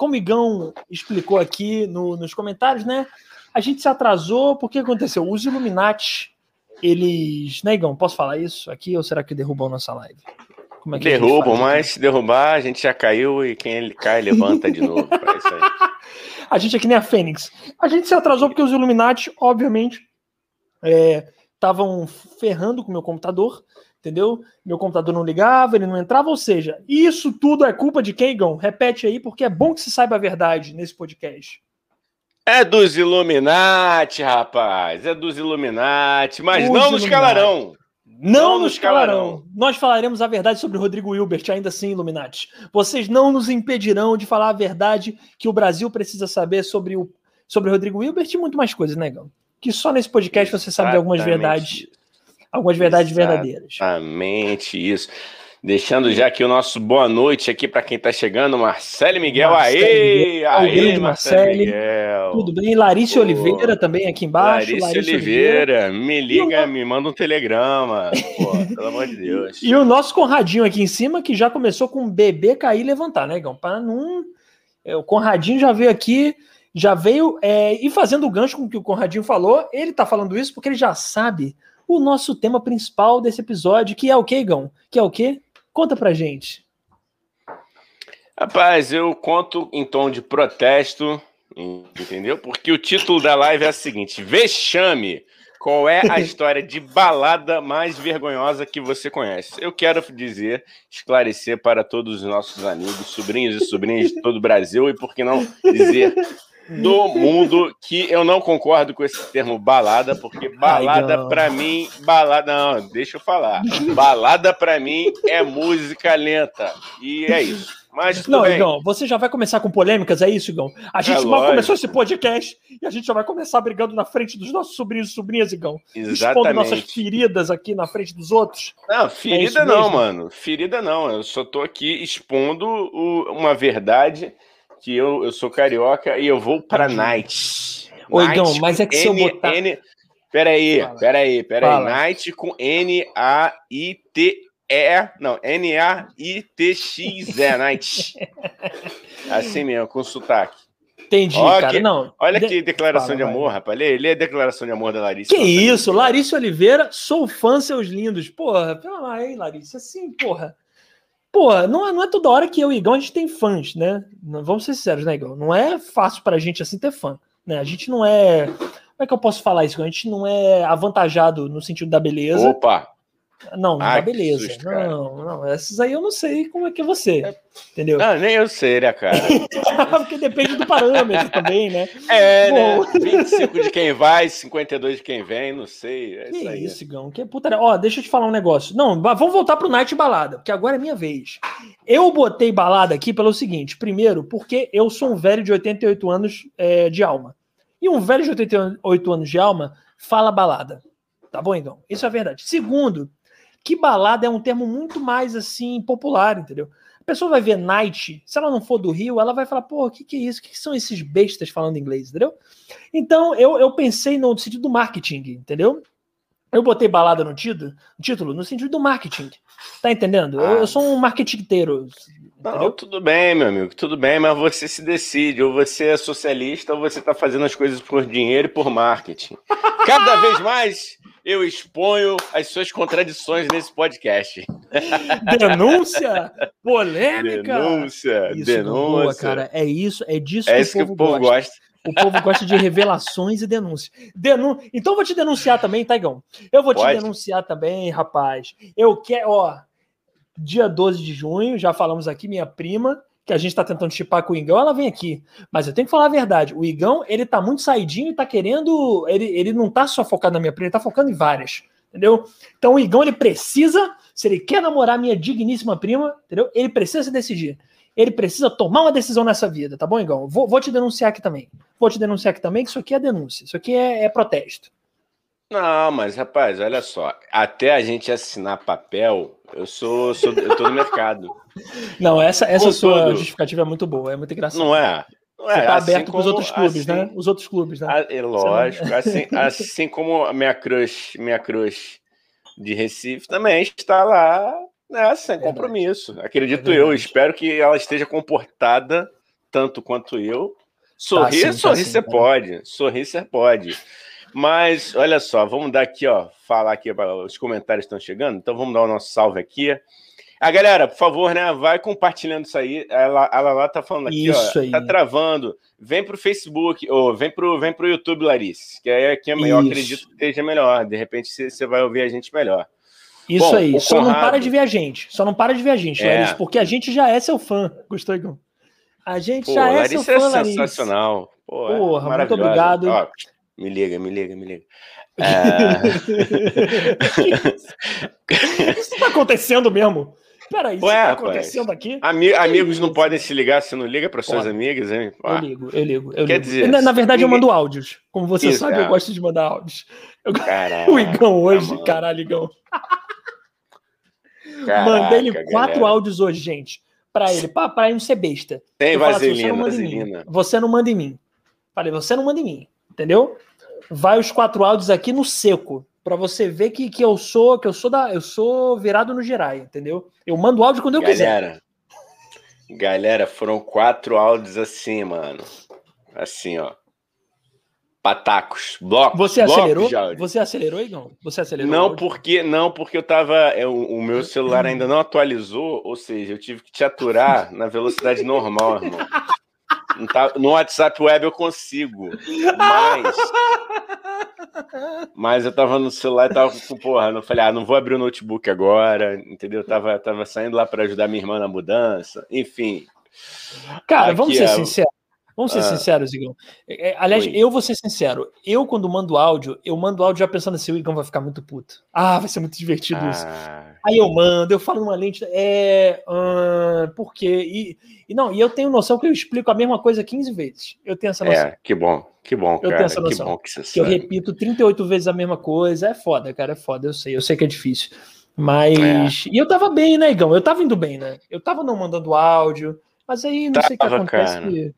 como o Igão explicou aqui no, nos comentários, né? A gente se atrasou, porque aconteceu? Os Illuminati, eles. Né, Igão? Posso falar isso aqui ou será que derrubam nossa live? Como é que Derrubam, mas se derrubar, a gente já caiu e quem ele cai, levanta de novo. a gente é que nem a Fênix. A gente se atrasou porque os Illuminati, obviamente, estavam é, ferrando com o meu computador, entendeu? Meu computador não ligava, ele não entrava, ou seja, isso tudo é culpa de quem, Igão? Repete aí, porque é bom que se saiba a verdade nesse podcast. É dos Illuminati, rapaz. É dos Illuminati, mas Os não nos calarão. Não, não nos calarão. Nós falaremos a verdade sobre Rodrigo Hilbert, ainda assim, Illuminati. Vocês não nos impedirão de falar a verdade que o Brasil precisa saber sobre o sobre Rodrigo Hilbert e muito mais coisas, né, Gão? Que só nesse podcast você sabe de algumas verdades, algumas verdades verdadeiras. Exatamente isso. Deixando já aqui o nosso boa noite aqui para quem está chegando, Marcelo Miguel. Marcelo aê, Miguel. aê, Marcelo Miguel. Tudo bem? Larissa Oliveira também aqui embaixo. Larissa, Oliveira, Oliveira, me liga, me manda um telegrama. Pô, pelo amor de Deus. E o nosso Conradinho aqui em cima, que já começou com bebê cair e levantar, né, Gão? Para não. É, o Conradinho já veio aqui, já veio. É, e fazendo o gancho com o que o Conradinho falou, ele tá falando isso porque ele já sabe o nosso tema principal desse episódio, que é o que, Gão? Que é o quê? Conta pra gente. Rapaz, eu conto em tom de protesto, entendeu? Porque o título da live é o seguinte: Vexame. Qual é a história de balada mais vergonhosa que você conhece? Eu quero dizer, esclarecer para todos os nossos amigos, sobrinhos e sobrinhas de todo o Brasil, e por que não dizer do mundo que eu não concordo com esse termo balada, porque balada para mim, balada não, deixa eu falar. Balada para mim é música lenta e é isso. Mas não, bem. Igão, você já vai começar com polêmicas, é isso, Igão? A gente é mal lógico. começou esse podcast e a gente já vai começar brigando na frente dos nossos sobrinhos e sobrinhas, Igão. Exatamente. Expondo nossas feridas aqui na frente dos outros. Não, ferida é não, mano. Ferida não. Eu só tô aqui expondo o, uma verdade que eu, eu sou carioca e eu vou para Night. Oi, Igão, mas é que se eu botar. N... Peraí, peraí, peraí. Night com N-A-I-T. E, não, N-A-I-T-X-E, Night. assim mesmo, com sotaque. Entendi, olha cara. não, olha de... aqui, declaração Fala, de amor, vai. rapaz. Lê, lê a declaração de amor da Larissa. Que isso, Larissa Oliveira, sou fã, seus lindos. Porra, pelo amor aí, Larissa, assim, porra. Pô, não é, não é toda hora que eu e Igão a gente tem fãs, né? Vamos ser sinceros, né, Igão? Não é fácil pra gente assim ter fã. Né? A gente não é. Como é que eu posso falar isso? A gente não é avantajado no sentido da beleza. Opa! Não, não Ai, beleza. Susto, não, não, essas aí eu não sei como é que é você. Entendeu? Não, nem eu sei, né, cara? Porque depende do parâmetro também, né? É, né? Bom... né? 25 de quem vai, 52 de quem vem, não sei. É que isso, aí. isso, Gão. Que puta... Ó, deixa eu te falar um negócio. Não, vamos voltar pro Night Balada, porque agora é minha vez. Eu botei balada aqui pelo seguinte: primeiro, porque eu sou um velho de 88 anos é, de alma. E um velho de 88 anos de alma fala balada. Tá bom, então? Isso é verdade. Segundo, que balada é um termo muito mais assim popular, entendeu? A pessoa vai ver night, se ela não for do Rio, ela vai falar, pô, o que, que é isso? O que, que são esses bestas falando inglês, entendeu? Então eu, eu pensei no sentido do marketing, entendeu? Eu botei balada no título, título no sentido do marketing. Tá entendendo? Ah. Eu, eu, sou um marketingeiro. Não, tudo bem, meu amigo, tudo bem, mas você se decide. Ou você é socialista ou você tá fazendo as coisas por dinheiro e por marketing. Cada vez mais eu exponho as suas contradições nesse podcast. Denúncia? Polêmica? Denúncia, isso, denúncia. Boa, cara. É isso, é disso é que, isso o que o povo gosta. gosta. O povo gosta de revelações e denúncias. Denun... Então eu vou te denunciar também, Taigão. Eu vou Pode. te denunciar também, rapaz. Eu quero, ó, dia 12 de junho, já falamos aqui, minha prima, que a gente tá tentando chipar com o Igão, ela vem aqui. Mas eu tenho que falar a verdade. O Igão, ele tá muito saidinho e tá querendo. Ele, ele não tá só focado na minha prima, ele tá focando em várias. Entendeu? Então o Igão, ele precisa, se ele quer namorar minha digníssima prima, entendeu? Ele precisa se decidir ele precisa tomar uma decisão nessa vida, tá bom, Igão? Vou, vou te denunciar aqui também. Vou te denunciar aqui também, que isso aqui é denúncia, isso aqui é, é protesto. Não, mas rapaz, olha só, até a gente assinar papel, eu sou, sou eu tô no mercado. Não, essa, essa sua justificativa é muito boa, é muito engraçada. Não é? Não é, Você tá assim aberto para os outros clubes, né? assim, né? Os outros clubes, né? É lógico, assim, assim como a minha crush, minha crush de Recife também está lá é, sem compromisso. Acredito é eu. Espero que ela esteja comportada tanto quanto eu. Sorrir, tá, sim, sorrir tá, você pode. Sorrir você pode. Mas, olha só, vamos dar aqui, ó, falar aqui, os comentários estão chegando, então vamos dar o nosso salve aqui. A galera, por favor, né, vai compartilhando isso aí. Ela, ela lá tá falando aqui, isso ó, aí. tá travando. Vem pro Facebook, ou vem pro, vem pro YouTube, Larice, que aí aqui é melhor, acredito que esteja melhor. De repente você vai ouvir a gente melhor. Isso Bom, aí, só Conrado... não para de ver a gente. Só não para de ver a gente, é. Larice, porque a gente já é seu fã. Igor? A gente Pô, já é Larice seu fã, é sensacional. Pô, Porra, muito obrigado. Ó, me liga, me liga, me liga. É... Isso tá acontecendo mesmo? Peraí, isso Ué, tá acontecendo aqui? Ami amigos não podem se ligar, você não liga para suas amigas, hein? Eu ligo, eu ligo. Eu Quer ligo. dizer, na, na verdade, ninguém... eu mando áudios. Como você isso, sabe, é. eu gosto de mandar áudios. Eu... Caralho, o Igão hoje, tá caralho, Igão. Caraca, Mandei ele quatro galera. áudios hoje, gente. Pra ele, pra, pra ele não ser besta. Tem vaselina, assim, você, vaselina. você não manda em mim. Falei, você não manda em mim. Entendeu? Vai os quatro áudios aqui no seco para você ver que, que eu sou que eu sou da eu sou virado no gerai, entendeu? Eu mando áudio quando eu galera, quiser. Galera, foram quatro áudios assim, mano. Assim, ó. Patacos, blocos. Você acelerou? Você acelerou, Igão? Você acelerou? Não, porque não, porque eu tava, eu, o meu celular ainda não atualizou, ou seja, eu tive que te aturar na velocidade normal, irmão. Tá, no WhatsApp web eu consigo, mas. Mas eu tava no celular e tava com porra. Eu falei, ah, não vou abrir o notebook agora, entendeu? Eu tava, tava saindo lá para ajudar minha irmã na mudança, enfim. Cara, Aqui vamos ser é... sinceros. Vamos ser ah. sinceros, Igão. É, é, aliás, Oi. eu vou ser sincero. Eu, quando mando áudio, eu mando áudio já pensando assim, o Igão vai ficar muito puto. Ah, vai ser muito divertido ah. isso. Aí eu mando, eu falo numa lente, é. Uh, por quê? E, e, não, e eu tenho noção que eu explico a mesma coisa 15 vezes. Eu tenho essa noção. É, que bom, que bom, cara. Eu tenho essa noção. Que bom que você que sabe. eu repito 38 vezes a mesma coisa. É foda, cara, é foda, eu sei, eu sei que é difícil. Mas. É. E eu tava bem, né, Igão? Eu tava indo bem, né? Eu tava não mandando áudio. Mas aí não tava, sei o que acontece. Cara.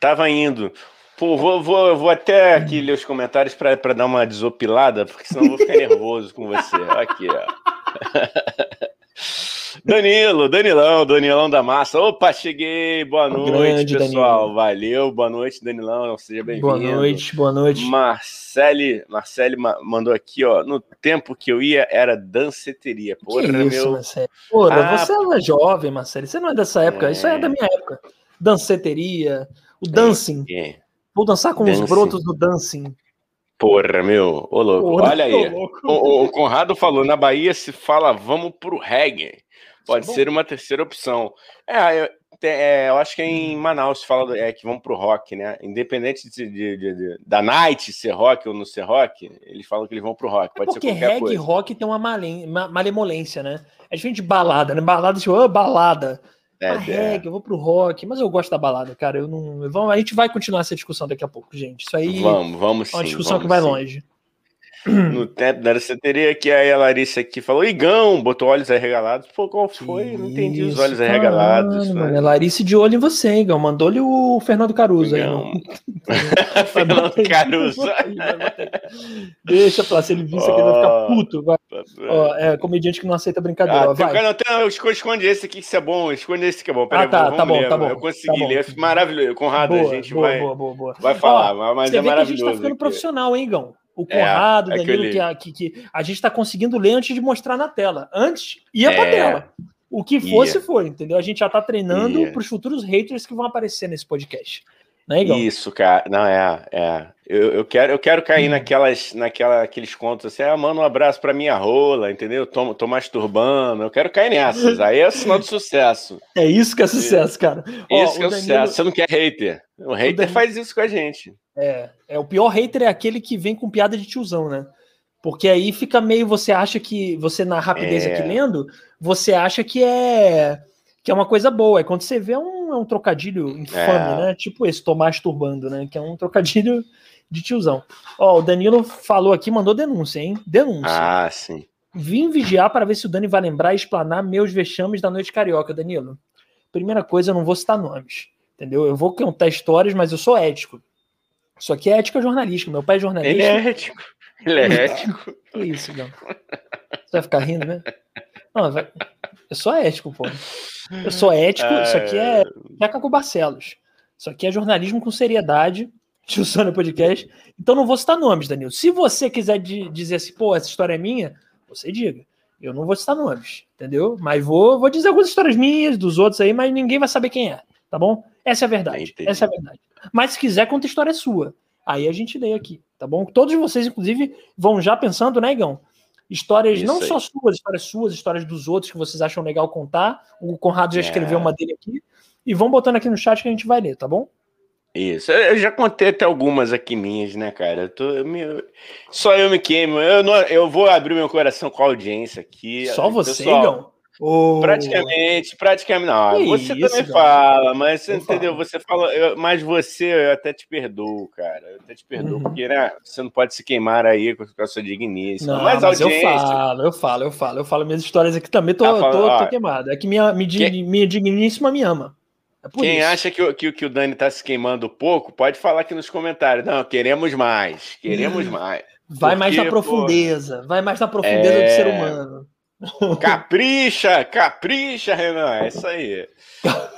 Tava indo. Pô, vou, vou, vou até aqui ler os comentários para dar uma desopilada, porque senão eu vou ficar nervoso com você. Aqui, ó. Danilo, Danilão, Danilão da Massa. Opa, cheguei. Boa noite, Grande, pessoal. Danilo. Valeu, boa noite, Danilão. Seja bem-vindo. Boa noite, boa noite. Marcele, Marcele mandou aqui, ó. No tempo que eu ia era danceteria. Porra, que isso, meu. Marcele? Porra, ah, você é jovem, Marcele. Você não é dessa época. É... Isso é da minha época. Danceteria. O dancing. É, é. Vou dançar com dancing. os brotos do dancing. Porra, meu. Ô, louco. Porra, Olha aí. O, o, Conrado falou: na Bahia se fala vamos pro reggae. Pode ser uma terceira opção. É, eu, é, eu acho que é em Manaus se fala é, que vão pro rock, né? Independente de, de, de, da night ser rock ou não ser rock, eles falam que eles vão pro rock. É Pode é porque ser reggae e rock tem uma malemolência, né? É diferente de balada, né? Balada, tipo, oh, balada. É, a reggae, eu vou pro rock, mas eu gosto da balada, cara. Eu não, a gente vai continuar essa discussão daqui a pouco, gente. Isso aí vamos, vamos é uma sim, discussão que vai sim. longe. No tempo da você teria que aí a Larissa aqui falou, Igão, botou olhos arregalados. Pô, qual foi? Isso, não entendi os olhos caralho, arregalados. Mano, é Larissa de olho em você, Igão. Mandou-lhe o Fernando Caruso Igão. aí. Fernando Caruso. Deixa pra se ele vir isso aqui, vai ficar puto. Vai. Ó, é comediante que não aceita brincadeira. Ah, ó, vai. Não, tem, esconde, esse aqui que é bom. Esconde esse que é bom. Peraí, ah, tá, tá bom, ler, tá bom. Eu consegui tá ler. Maravilhoso. Conrado, boa, a gente boa, vai, boa, boa, boa. vai falar, ó, mas é maravilhoso. a gente tá ficando aqui. profissional, hein, Igão? O é, Conrado, é, Danilo, que, que, que, a gente está conseguindo ler antes de mostrar na tela. Antes, ia é, para tela. O que fosse, ia. foi, entendeu? A gente já está treinando para os futuros haters que vão aparecer nesse podcast. Né, Isso, cara. Não, é, é. Eu, eu, quero, eu quero cair hum. naquelas, naquela, aqueles contos assim, ah, manda um abraço pra minha rola, entendeu? Tô, tô masturbando. Eu quero cair nessas. Aí é sinal de sucesso. É isso que é sucesso, cara. Isso Ó, que é Danilo... sucesso. Você não quer hater. O hater o Danilo... faz isso com a gente. É, é, o pior hater é aquele que vem com piada de tiozão, né? Porque aí fica meio, você acha que, você na rapidez é. aqui lendo, você acha que é que é uma coisa boa. É quando você vê é um, é um trocadilho infame, é. né? Tipo esse, tô masturbando, né? Que é um trocadilho de tiozão. Ó, o Danilo falou aqui, mandou denúncia, hein? Denúncia. Ah, sim. Vim vigiar para ver se o Dani vai lembrar e explanar meus vexames da noite carioca, Danilo. Primeira coisa, eu não vou citar nomes, entendeu? Eu vou contar histórias, mas eu sou ético. Isso aqui é ética jornalística. Meu pai é jornalista. Ele é ético. Ele é ético. Que isso, Gão. Você vai ficar rindo, né? Não, vai... eu sou ético, pô. Eu sou ético, isso aqui é Jaca com Barcelos. Isso aqui é jornalismo com seriedade, Jussônia Podcast. Então não vou citar nomes, Danilo. Se você quiser dizer assim, pô, essa história é minha, você diga. Eu não vou citar nomes, entendeu? Mas vou, vou dizer algumas histórias minhas, dos outros aí, mas ninguém vai saber quem é, tá bom? Essa é a verdade. Essa é a verdade. Mas se quiser, conta a história sua. Aí a gente lê aqui, tá bom? Todos vocês, inclusive, vão já pensando, né, Igão? Histórias Isso não aí. só suas, histórias suas, histórias dos outros que vocês acham legal contar. O Conrado já é. escreveu uma dele aqui. E vão botando aqui no chat que a gente vai ler, tá bom? Isso, eu já contei até algumas aqui minhas, né, cara? Eu tô, eu só eu me queimo. Eu, não, eu vou abrir meu coração com a audiência aqui. Só você, Igão? Oh. Praticamente, praticamente. Não, que você isso, também fala, mas você entendeu? Você fala, eu, mas você eu até te perdoo, cara. Eu até te perdoo, uhum. porque né, você não pode se queimar aí com, a sua digníssima. Não, mas, mas audiência... eu falo, eu falo, eu falo, eu falo minhas histórias aqui também, tô, tá tô, tô, queimado. É que minha, minha, minha digníssima me ama. É Quem isso. acha que, que, que o Dani tá se queimando pouco, pode falar aqui nos comentários. Não, queremos mais, queremos mais. Vai porque, mais na profundeza, pô, vai mais na profundeza é... do ser humano. Capricha, capricha, Renan. É isso aí.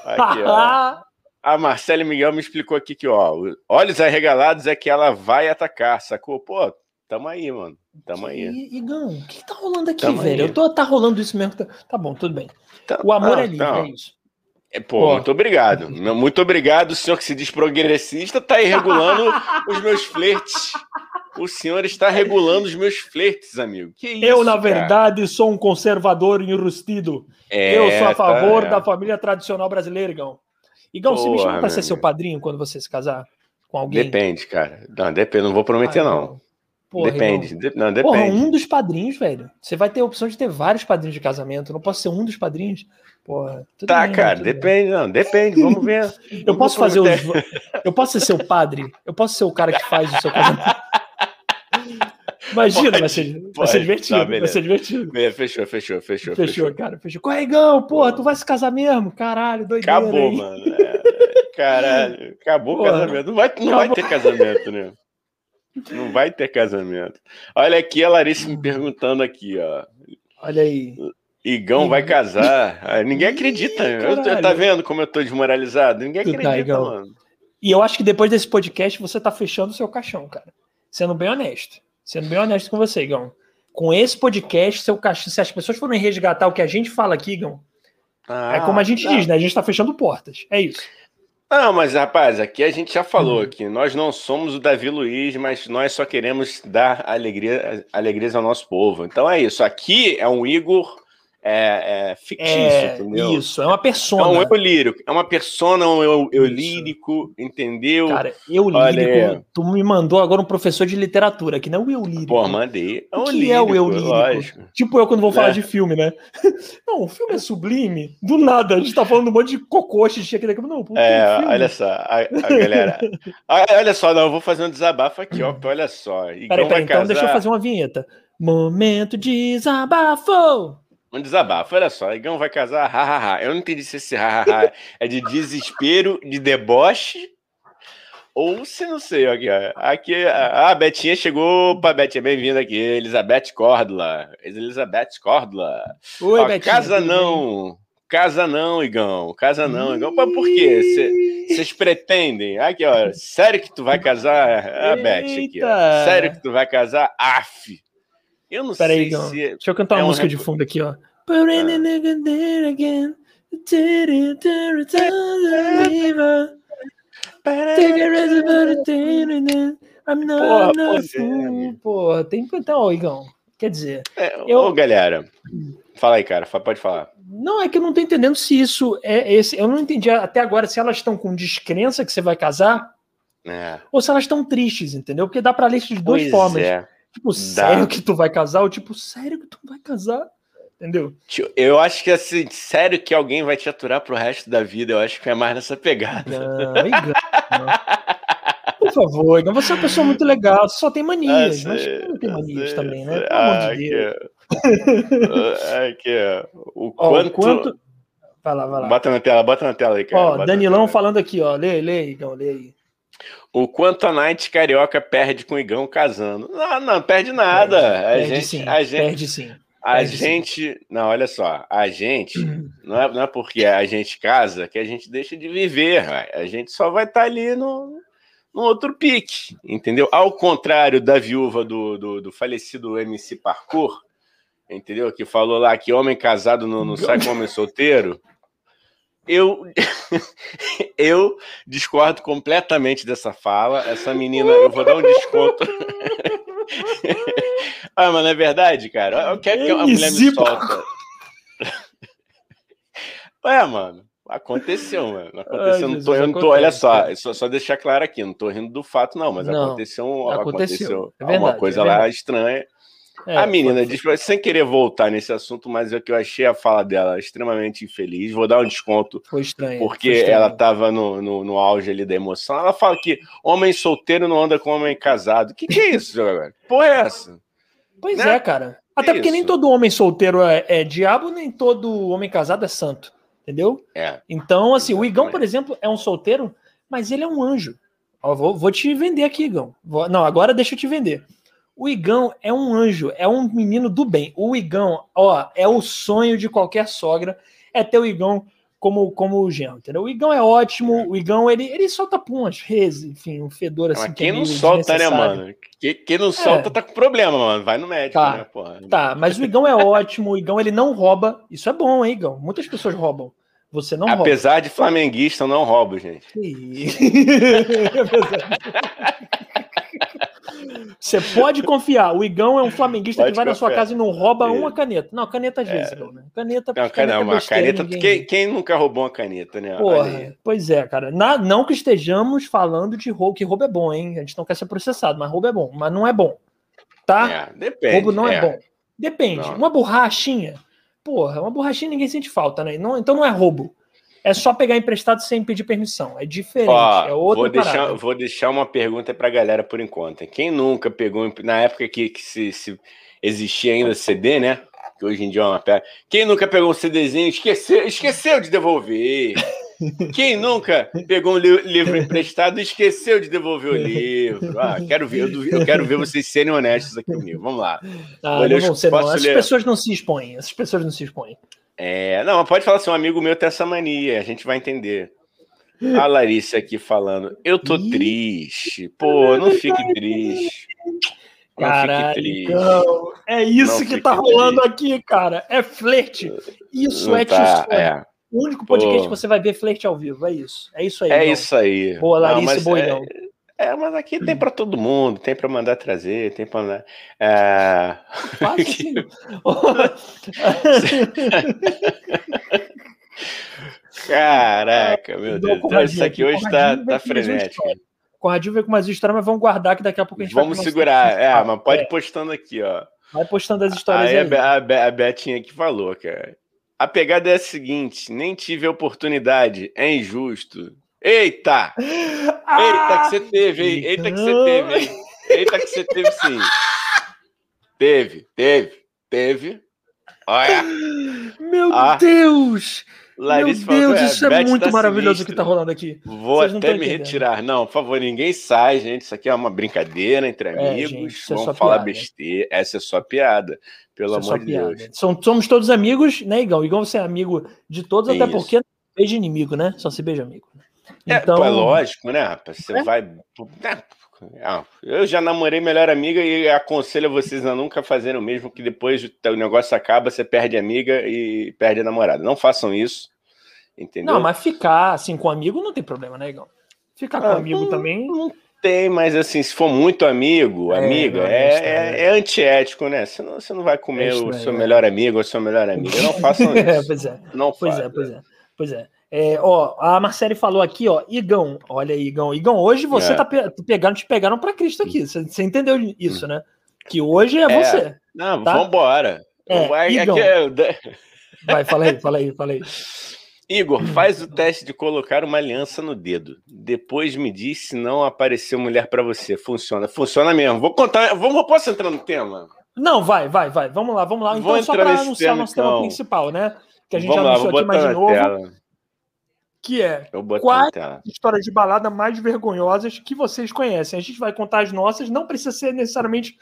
Aqui, ó. A Marcela Miguel me explicou aqui que, ó, olhos arregalados é que ela vai atacar, sacou? Pô, tamo aí, mano. Tamo aí. Igão, o que tá rolando aqui, tamo velho? Aí. Eu tô, tá rolando isso mesmo. Tá bom, tudo bem. Tá, o amor ah, é livre, então. é isso. É, pô, pô, muito obrigado. Muito obrigado, o senhor que se diz progressista, tá aí regulando os meus flertes. O senhor está regulando os meus flertes, amigo. Isso, eu, na verdade, cara? sou um conservador enrustido. É, eu sou a favor tá... da família tradicional brasileira, Igão. Igão, Porra, você me chama para ser seu padrinho quando você se casar com alguém? Depende, cara. Não, depende, não vou prometer, ah, não. Porra, depende. De, não, depende. Porra, um dos padrinhos, velho. Você vai ter a opção de ter vários padrinhos de casamento. Eu não posso ser um dos padrinhos. Porra, tá, bem, cara, depende, bem. não, depende, vamos ver. eu posso fazer os. Eu posso ser seu padre? Eu posso ser o cara que faz o seu casamento? Imagina, pode, vai, ser, pode. vai ser divertido. Não, vai ser divertido. Fechou, fechou, fechou. Fechou, fechou. cara, fechou. Corregão, porra, tu vai se casar mesmo? Caralho, doideira. Acabou, aí. mano. É, caralho, acabou porra, o casamento. Não vai, não vai ter casamento, né? Não vai ter casamento. Olha aqui a Larissa me perguntando aqui, ó. Olha aí. Igão vai casar. Ah, ninguém acredita. eu, tá vendo como eu tô desmoralizado? Ninguém tu tá, acredita, tá, mano. E eu acho que depois desse podcast você tá fechando o seu caixão, cara. Sendo bem honesto. Sendo bem honesto com você, Igão. Com esse podcast, seu caixão, se as pessoas forem resgatar o que a gente fala aqui, Igão, ah, é como a gente tá. diz, né? A gente tá fechando portas. É isso. Não, mas rapaz, aqui a gente já falou uhum. que nós não somos o Davi Luiz, mas nós só queremos dar alegria, alegrias ao nosso povo. Então é isso. Aqui é um Igor é, é fictício, é, entendeu? Isso, é uma persona. É um eu lírico, é uma persona, um eu, eu lírico, entendeu? Cara, eu lírico, tu me mandou agora um professor de literatura, que não é o eu lírico. Pô, mandei. É o que lírico, é o eu lírico? Lógico. Tipo eu quando vou falar é. de filme, né? Não, o filme é sublime, do nada, a gente tá falando um monte de cocô, xixi aqui daqui. Não, pô, é, olha só, a, a galera. olha só, não, eu vou fazer um desabafo aqui, ó, olha só. Peraí, peraí, então casar... deixa eu fazer uma vinheta. Momento de desabafo! Um desabafo, olha só, Igão vai casar, hahaha. Eu não entendi se esse hahaha é de desespero, de deboche, ou se não sei, aqui, aqui a, a Betinha chegou para Betinha, bem-vinda aqui, Elizabeth Córdula, Elizabeth Córdula. Oi, ó, Betinha. Casa não, casa não, Igão, casa não, Igão. Mas por quê? Vocês pretendem? Aqui, ó, sério que tu vai casar? A Beth aqui, ó. Sério que tu vai casar? Af. Eu não Pera sei aí, se. Deixa eu cantar é uma música de fundo aqui, ó. Porra, tem que cantar, ó, Igão. Quer dizer. É, eu... Ô, galera. Fala aí, cara, pode falar. Não, é que eu não tô entendendo se isso é esse. Eu não entendi até agora se elas estão com descrença que você vai casar é. ou se elas estão tristes, entendeu? Porque dá pra ler de duas pois formas. É. Tipo, Dá. sério que tu vai casar? Ou tipo, sério que tu vai casar? Entendeu? Eu acho que assim, sério que alguém vai te aturar pro resto da vida, eu acho que é mais nessa pegada. Não, engano, Por favor, Igor, você é uma pessoa muito legal, só tem manias, ah, mas não tem manias sei, também, né? Pelo ah, amor de Deus. Aqui, o ó, quanto... quanto... Vai lá, vai lá. Bota na tela, bota na tela aí, cara. Ó, Danilão falando aqui, ó. Lê, lê, Igão, lê aí. O quanto a Night Carioca perde com o Igão casando. Não, não, perde nada. Perde, a perde gente, sim, a gente, perde sim. A gente. Não, olha só. A gente. Não é, não é porque a gente casa que a gente deixa de viver. Véio. A gente só vai estar tá ali no, no outro pique. Entendeu? Ao contrário da viúva do, do, do falecido MC Parkour, entendeu? Que falou lá que homem casado não, não sai com homem solteiro. Eu, eu discordo completamente dessa fala. Essa menina, eu vou dar um desconto. ah, mas não é verdade, cara? Eu quero que a mulher me solta. Ué, mano, aconteceu, mano. Aconteceu, Ai, não tô, eu não tô, olha só, só, só deixar claro aqui, não tô rindo do fato, não, mas não, aconteceu, aconteceu, aconteceu é verdade, uma coisa é lá estranha. É, a menina diz, sem querer voltar nesse assunto, mas é que eu achei a fala dela extremamente infeliz. Vou dar um desconto. Foi estranho. Porque foi estranho. ela estava no, no, no, auge ali da emoção. Ela fala que homem solteiro não anda com homem casado. O que, que é isso, jogador? Porra, é essa? Pois né? é, cara. Até porque nem todo homem solteiro é, é, diabo, nem todo homem casado é santo. Entendeu? É. Então, assim, o Igão, por exemplo, é um solteiro, mas ele é um anjo. Ó, vou, vou te vender aqui, Igão. Vou, não, agora deixa eu te vender. O Igão é um anjo, é um menino do bem. O Igão, ó, é o sonho de qualquer sogra, é ter o Igão como, como o genro, entendeu? O Igão é ótimo, o Igão, ele, ele solta pum às vezes, enfim, um fedor assim. Mas quem que é não solta, né, mano? Quem, quem não solta é. tá com problema, mano. Vai no médico, tá, né, porra. Tá, mas o Igão é ótimo, o Igão, ele não rouba. Isso é bom, hein, Igão? Muitas pessoas roubam. Você não Apesar rouba. de flamenguista, eu não roubo, gente. Você pode confiar. O Igão é um flamenguista pode que vai confiar. na sua casa e não rouba uma caneta. Não, caneta às vezes, é. né? Caneta, não, caneta, não, uma caneta. Ninguém... Quem, quem, nunca roubou uma caneta, né? Porra, pois é, cara. Na, não que estejamos falando de roubo, que roubo é bom, hein? A gente não quer ser processado, mas roubo é bom. Mas não é bom. Tá? É, depende. Roubo não é, é bom. Depende. Não. Uma borrachinha. Porra, uma borrachinha ninguém sente falta, né? Não, então não é roubo é só pegar emprestado sem pedir permissão. É diferente. Ó, é outra vou, deixar, vou deixar uma pergunta para a galera por enquanto. Quem nunca pegou, na época que, que se, se, existia ainda CD, né? Que hoje em dia é uma pedra. Quem nunca pegou um CDzinho esqueceu, esqueceu de devolver? Quem nunca pegou um li livro emprestado e esqueceu de devolver o livro? Ah, quero ver, eu, eu, quero ver vocês serem honestos aqui comigo. Vamos lá. Ah, não vão ser, não. Essas pessoas não se expõem. Essas pessoas não se expõem. É, não, pode falar assim, um amigo meu tem essa mania, a gente vai entender. A Larissa aqui falando, eu tô triste. Pô, não fique triste. Não Caralho, fique triste. Não, é isso não que tá rolando triste. aqui, cara. É flerte. Isso não é tá, é. O único podcast Pô. que você vai ver flerte ao vivo. É isso. É isso aí. É não. isso aí. Boa, Larissa, boa, é... É, mas aqui tem para todo mundo, tem para mandar trazer, tem para mandar. É... Assim. Caraca, meu Deus. Então, isso aqui hoje está tá frenético. Conradinho veio com mais histórias, mas vamos guardar que daqui a pouco a gente vamos vai Vamos segurar, é, mas pode é. postando aqui, ó. Vai postando as histórias aí. aí. A, a, a Betinha que falou, cara. A pegada é a seguinte: nem tive a oportunidade, é injusto. Eita! Eita que você teve, hein? Eita que você teve, hein? Eita que você teve sim. Teve, teve, teve. Olha. Meu ah. Deus! Larissa Meu Deus, isso é muito tá maravilhoso o que tá rolando aqui. Vou Vocês até me entendendo. retirar. Não, por favor, ninguém sai, gente. Isso aqui é uma brincadeira entre é, amigos. Gente, é Vamos é falar piada. besteira. Essa é só piada. Pelo isso é amor de piada. Deus. Somos todos amigos, né, Igão? Igão, você é amigo de todos, até isso. porque não beija inimigo, né? Só se beija amigo. Né? É, então... É, é lógico, né, rapaz? Você é? vai. Ah, eu já namorei melhor amiga e aconselho vocês a nunca fazerem o mesmo, que depois o negócio acaba, você perde amiga e perde a namorada. Não façam isso, entendeu? Não, mas ficar assim com amigo não tem problema, né, Igor? Ficar com ah, amigo não, também. Não tem, mas assim, se for muito amigo, é, amiga, é, é, é, antiético, né? Você não, você não vai comer o seu melhor amigo ou seu melhor amiga. Não façam isso. pois é. Não pois é, pois é. Pois é. É, ó, a Marcele falou aqui, ó, Igão, olha aí, Igão. Igão, hoje você é. tá pe pegando, te pegaram para Cristo aqui. Você, entendeu isso, né? Que hoje é, é. você. Não, tá? vambora. É, vai, Igão. É vai, fala aí, fala aí, fala aí. Igor, faz o teste de colocar uma aliança no dedo. Depois me diz se não apareceu mulher para você. Funciona, funciona mesmo. Vou contar. Vamos, posso entrar no tema? Não, vai, vai, vai. Vamos lá, vamos lá. Então, só para anunciar o nosso tema então. principal, né? Que a gente vamos já anunciou lá, aqui mais de novo. Tela que é quais histórias de balada mais vergonhosas que vocês conhecem. A gente vai contar as nossas, não precisa ser necessariamente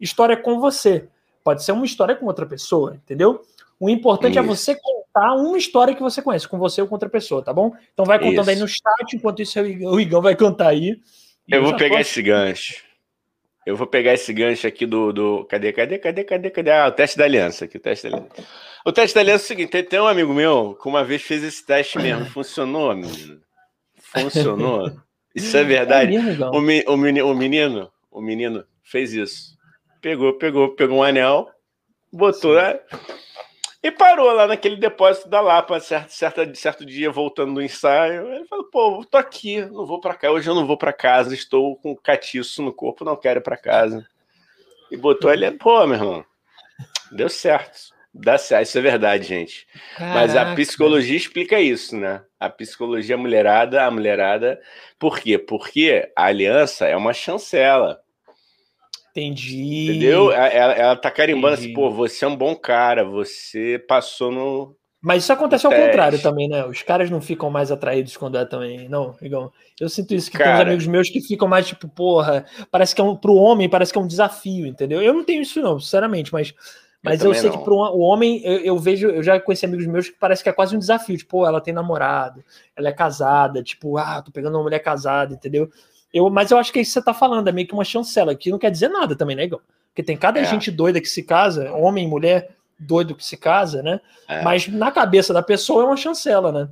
história com você, Pode ser uma história com outra pessoa, entendeu? O importante é Isso. é você contar uma história que você conhece, com você ou com outra pessoa, tá bom? Então vai contando Isso. aí no chat, enquanto isso o Igão- vai contar aí. Eu vou pegar posso- esse gancho. Eu vou pegar esse gancho aqui do, do. Cadê, cadê, cadê, cadê, cadê? Ah, o teste da aliança aqui, o teste da aliança. O teste da aliança é o seguinte: tem, um amigo meu que uma vez fez esse teste mesmo. Funcionou, menino. Funcionou. Isso é verdade. É mesmo. O, me- o, meni- o menino, o menino fez isso. Pegou, pegou, pegou um anel, botou né? e parou lá naquele depósito da Lapa, certo, certo, certo dia, voltando do ensaio. Ele falou: pô, tô aqui, não vou pra cá, hoje eu não vou pra casa, estou com catiço no corpo, não quero ir pra casa. E botou ali, pô, meu irmão, deu certo. Dá certo, isso é verdade, gente. Mas a Caraca. psicologia explica isso, né? A psicologia mulherada, a mulherada. Por quê? Porque a aliança é uma chancela, Entendi. entendeu? Ela, ela- tá carimbando Entendi. assim, pô, você é um bom cara, você passou no. Mas isso acontece ao Teste. contrário também, né? Os caras não ficam mais atraídos quando é também. Não, Igão. Eu sinto isso, que tem uns Cara. amigos meus que ficam mais tipo, porra, parece que é um, pro homem, parece que é um desafio, entendeu? Eu não tenho isso, não, sinceramente, mas, mas eu, também sei não. que pro o homem, eu, eu vejo, eu já conheci amigos meus que parece que é quase um desafio, tipo, ela tem namorado, ela é casada, tipo, ah, tô pegando uma mulher casada, entendeu? Eu, mas eu acho que é isso que você tá falando, é meio que uma chancela, que não quer dizer nada também, né, Igão? Porque tem cada É. gente doida que se casa, homem e mulher doido que se casa, né? É. Mas na cabeça da pessoa é uma chancela, né?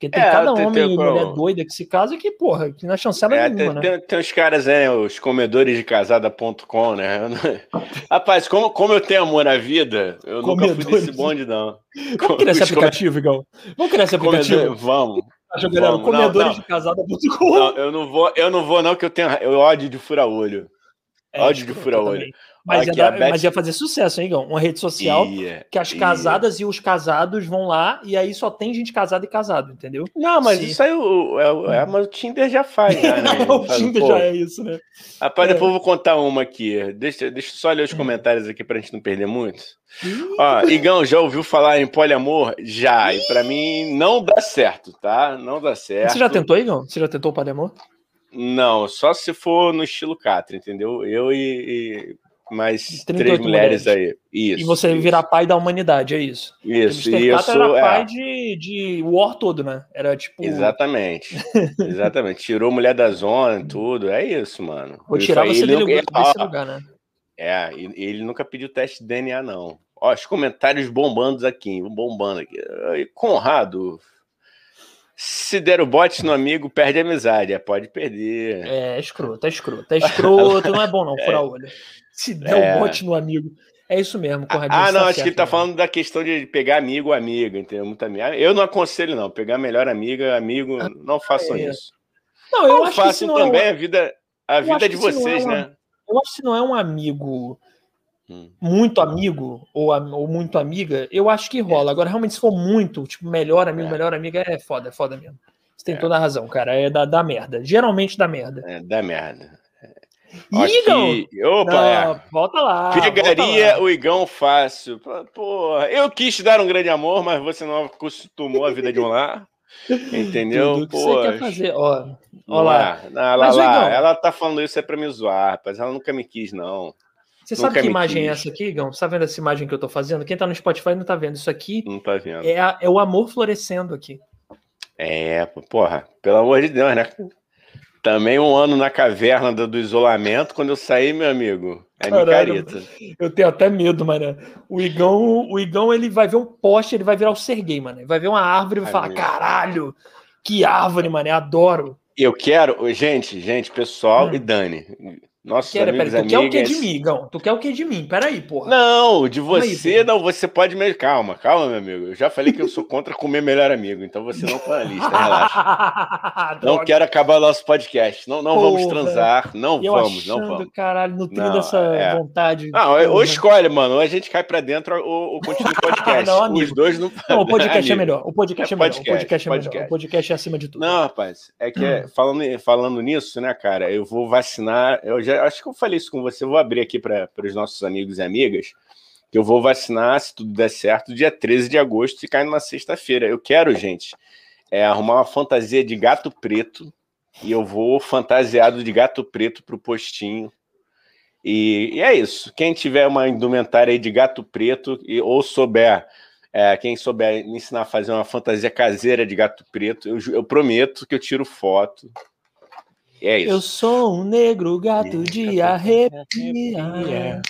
Porque tem É, cada tem- homem tem- e mulher doida que se casa que, porra, que na chancela É, nenhuma, tem, né? tem, tem uns caras, né, os comedores de casada.com, né? Não- Rapaz, como, como eu tenho amor à vida, eu nunca fui Comedores. desse bonde, não. Vamos criar esse aplicativo, Igão? Vamos criar esse aplicativo? comedor- Vamos. Acho, galera, vamos. Não, comedores não. de casada.com. Não, eu não vou, eu não vou, não, que eu tenho eu ódio de furar-olho. É, ódio de fura-olho. Mas, ia dar- Beth- mas ia fazer sucesso, hein, Igão? Uma rede social Ia, que as ia. casadas e os casados vão lá e aí só tem gente casada e casado, entendeu? Não, mas Sim. isso aí o, é, é, mas o Tinder já faz, já, né? o Faz, Tinder pô. já é isso, né? Rapaz, É. depois eu vou contar uma aqui. Deixa, deixa eu só ler os comentários aqui pra gente não perder muito. Ó, Igão, já ouviu falar em poliamor? Já. E pra mim não dá certo, tá? Não dá certo. Você já tentou, Igão? Você já tentou o poliamor? Não, só se for no estilo Catra, entendeu? Eu e, e mais 38 três mulheres, mulheres. aí. Isso. e você isso, virar pai da humanidade, é isso. Isso, e eu sou. era é, pai de, de War todo, né? Era tipo. Exatamente. Exatamente. Tirou mulher da zona tudo. É isso, mano. Vou tirar você dele nunca- desse ó, lugar, né? É, ele nunca pediu teste de DNA, não. Ó, os comentários bombando aqui, bombando aqui. Conrado, se der o bote no amigo, perde a amizade. É, pode perder. É escroto, é escroto. É escroto, não é bom não, furar o olho. Se der É. um bote no amigo. É isso mesmo, Conradinho. Ah, não, tá acho que ele tá né? falando da questão de pegar amigo ou amiga, entendeu? Muito amigo. Eu não aconselho, não. Pegar melhor amiga, amigo, não façam é. isso. Não, eu Não acho que se façam não é um- também a vida, a vida de que é vocês, uma- né? Eu acho que se não é um amigo Hum. muito amigo ou, ou muito amiga, eu acho que rola. Agora, realmente, se for muito, tipo, melhor amigo, É. melhor amiga, é foda, é foda mesmo. Você tem É. toda a razão, cara. É da, da merda. Geralmente dá merda. É, dá merda. Igão! Opa, Não, é. volta lá. volta Pegaria lá. o Igão fácil. Porra, eu quis te dar um grande amor, mas você não acostumou a vida de um lar. Entendeu? Tudo que Pô, você quer fazer. Ó, ó não lá. é. Lá, Ela tá falando isso é pra me zoar, rapaz. Ela nunca me quis, não. Você sabe Nunca que me imagem é quis. essa aqui, Igão? Você tá vendo essa imagem que eu tô fazendo? Quem tá no Spotify não tá vendo. Isso aqui Não tá vendo. é, a- é o amor florescendo aqui. É, porra, pelo amor de Deus, né? Também um ano na caverna do, do isolamento, quando eu saí, meu amigo, é Caralho. micareta. Eu tenho até medo, mano. O Igão, o Igão, ele vai ver um poste, ele vai virar o Serguei, mano. Ele vai ver uma árvore e vai Ai, falar: caralho, que árvore, mano. Eu adoro. Eu quero, gente, gente, pessoal Hum. e Dani, nossos Quero, amigos peraí, e tu quer o que amigas. de mim, Igão? Tu quer o que de mim? Peraí, porra. Não, de aí, você, pô. não, você pode me. Calma, calma, meu amigo. Eu já falei que eu sou contra comer melhor amigo, então você não tá na lista, relaxa. Não quero acabar o nosso podcast. Não, não vamos transar. Não eu vamos, não achando, vamos. caralho, nutrindo Não, essa é. vontade. Não, ou porra. escolhe, mano. Ou a gente cai pra dentro ou, ou continua o podcast. Não, amigo. Os dois não. Não, o podcast é melhor. O podcast é, É melhor. podcast, o podcast é melhor. podcast. O podcast é acima de tudo. Não, rapaz, é que é- falando, falando nisso, né, cara, eu vou vacinar. Eu já acho que eu falei isso com você, vou abrir aqui para os nossos amigos e amigas, que eu vou vacinar, se tudo der certo, dia 13 de agosto e cai numa sexta-feira. Eu quero, gente, é, arrumar uma fantasia de gato preto e eu vou fantasiado de gato preto pro postinho. E, e, é isso. Quem tiver uma indumentária de gato preto e, ou souber, é, quem souber me ensinar a fazer uma fantasia caseira de gato preto, eu, eu prometo que eu tiro foto. É isso. Eu sou um negro gato de arrepiar.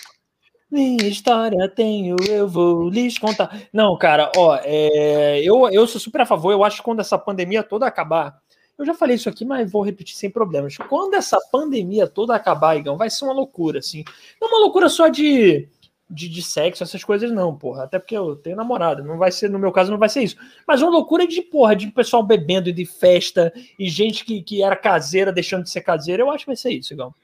Minha história tenho, eu vou lhes contar. Não, cara, ó, é, eu, eu sou super a favor. Eu acho que quando essa pandemia toda acabar, eu já falei isso aqui, mas vou repetir sem problemas. Quando essa pandemia toda acabar, Igão, vai ser uma loucura, assim. Não uma loucura só de, de, de, sexo, essas coisas, não, porra. Até porque eu tenho namorada. Não vai ser, no meu caso, não vai ser isso. Mas uma loucura de, porra, de pessoal bebendo e de festa e gente que, que era caseira deixando de ser caseira. Eu acho que vai ser isso, Igão.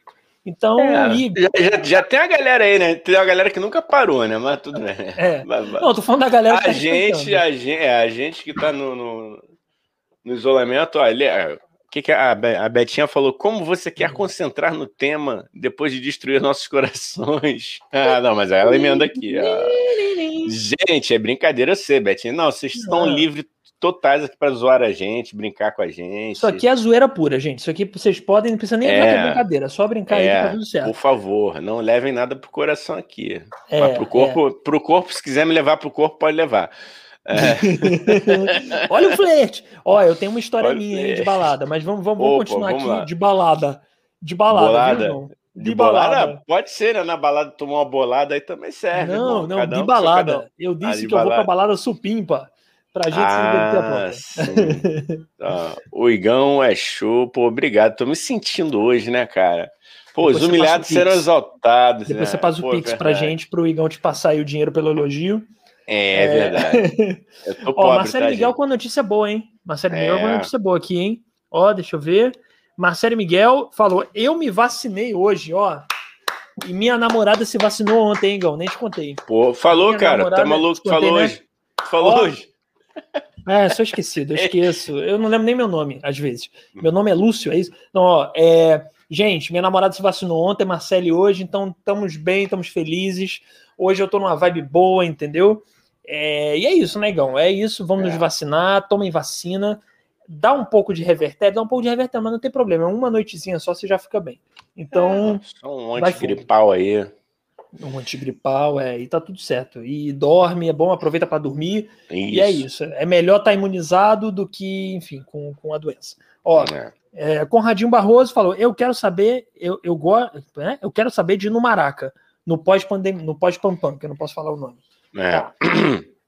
Então, é, já, já, já, tem a galera aí, né? Tem a galera que nunca parou, né? Mas tudo bem. É. Mas, mas... Não, tô falando da galera a que tá gente, a gente, é, a gente que tá no, no, no isolamento, olha, é, que, que a, a Betinha falou? Como você quer concentrar no tema depois de destruir nossos corações? Ah, não, mas ela emenda aqui. Ah. Gente, é brincadeira você, Betinha. Não, vocês estão livres totais aqui para zoar a gente, brincar com a gente. Isso aqui é zoeira pura, gente. Isso aqui vocês podem, não precisa nem é, é brincadeira, é só brincar é, aí que tá tudo certo. Por favor, não levem nada pro coração aqui. É, Mas pro corpo, é. pro corpo, se quiser me levar pro corpo, pode levar. É. Olha o flerte. Ó, eu tenho uma história Olha minha aí de balada, mas vamos, vamos, Opa, continuar vamos aqui lá. de balada. De balada, bolada. Viu, de, de balada? balada? Pode ser, né? Na balada tomar uma bolada aí também serve. Não, irmão. não, de um balada. Eu disse ah, que balada. eu vou pra balada supimpa. Pra gente ah, se a ah, O Igão é show, pô, obrigado. Tô me sentindo hoje, né, cara? Pô, Depois os humilhados serão exaltados. Depois né? você faz o pô, Pix verdade. pra gente, pro Igão te passar aí o dinheiro pelo elogio. É, é verdade. Eu tô pobre, Ó, Marcelo tá, Miguel gente? com notícia boa, hein? Marcelo é. Miguel com notícia boa aqui, hein? Ó, deixa eu ver. Marcelo Miguel falou: Eu me vacinei hoje, ó. E minha namorada se vacinou ontem, hein, Gão? Nem te contei. Pô, falou, minha cara. Tá maluco? Contei, falou né? hoje. Falou ó, hoje. É, sou esquecido, eu esqueço. Eu não lembro nem meu nome, às vezes. Meu nome é Lúcio, é isso? Não, ó, é. Gente, minha namorada se vacinou ontem, Marcele hoje, então estamos bem, estamos felizes. Hoje eu tô numa vibe boa, entendeu? É, e é isso, negão. É isso. Vamos é. nos vacinar, tomem vacina. Dá um pouco de revertério, dá um pouco de revertério, mas não tem problema. É uma noitezinha só, você já fica bem. Então. É, só um antigripal aí. Um antigripal, é, e tá tudo certo. E dorme, é bom, aproveita para dormir. Isso. E é isso. É melhor estar tá imunizado do que, enfim, com, com a doença. Ó, é. É, Conradinho Barroso falou: Eu quero saber, eu, eu, gosto, né, eu quero saber de ir no Maraca, no pós-pandemia, no pós-pampam, que eu não posso falar o nome. É. Tá.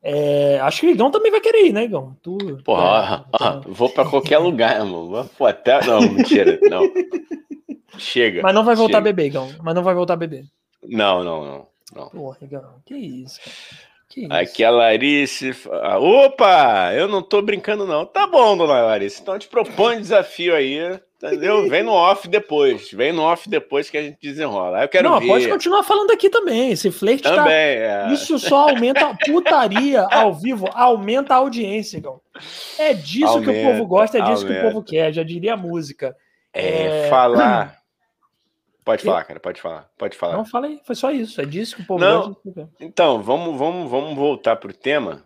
É, acho que o Igão também vai querer ir, né, Igão? Tu, Porra, é, vou para qualquer lugar, mano. Pô, até. Não, mentira, não. Chega. Mas não vai voltar chega. a beber, Igão. Mas não vai voltar a beber. Não, não, não. não. Porra, Igão, que isso, cara. Que isso? Aqui a Larice. Opa! Eu não tô brincando, não. Tá bom, dona Larice. Então te propõe desafio aí. Entendeu? Vem no off depois. Vem no off depois que a gente desenrola. Eu quero Não, ver. pode continuar falando aqui também. Esse flerte tá- também, tá... é. Isso só aumenta a putaria ao vivo, aumenta a audiência, Igão. É disso aumenta, que o povo gosta, é disso aumenta. que o povo quer. Já diria a música. É, é... falar. Pode falar, cara, pode falar. Pode falar. Não, falei, foi só isso. É disso que o povo Não, gosta. Então, vamos, vamos, vamos voltar pro tema.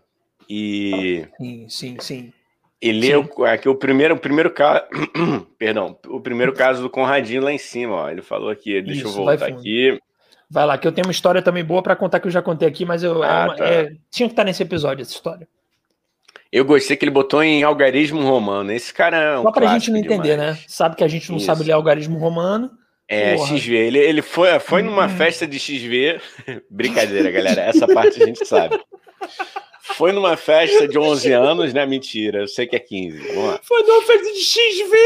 E. Sim, sim, sim. E leu aqui o primeiro, o primeiro caso. perdão, o primeiro caso do Conradinho lá em cima, ó. Ele falou aqui, deixa Isso, eu voltar aqui. Vai lá, que eu tenho uma história também boa para contar que eu já contei aqui, mas eu, é ah, é uma, tá. é, tinha que estar nesse episódio essa história. Eu gostei que ele botou em algarismo romano. Esse cara é um Só pra gente não entender, demais. né? Sabe que a gente não Isso. sabe ler algarismo romano. É, Porra. XV. Ele, ele foi, foi numa hum. festa de XV. Brincadeira, galera. Essa parte a gente sabe. Foi numa festa de 11 anos, né? Mentira, eu sei que é 15. Foi numa festa de XV.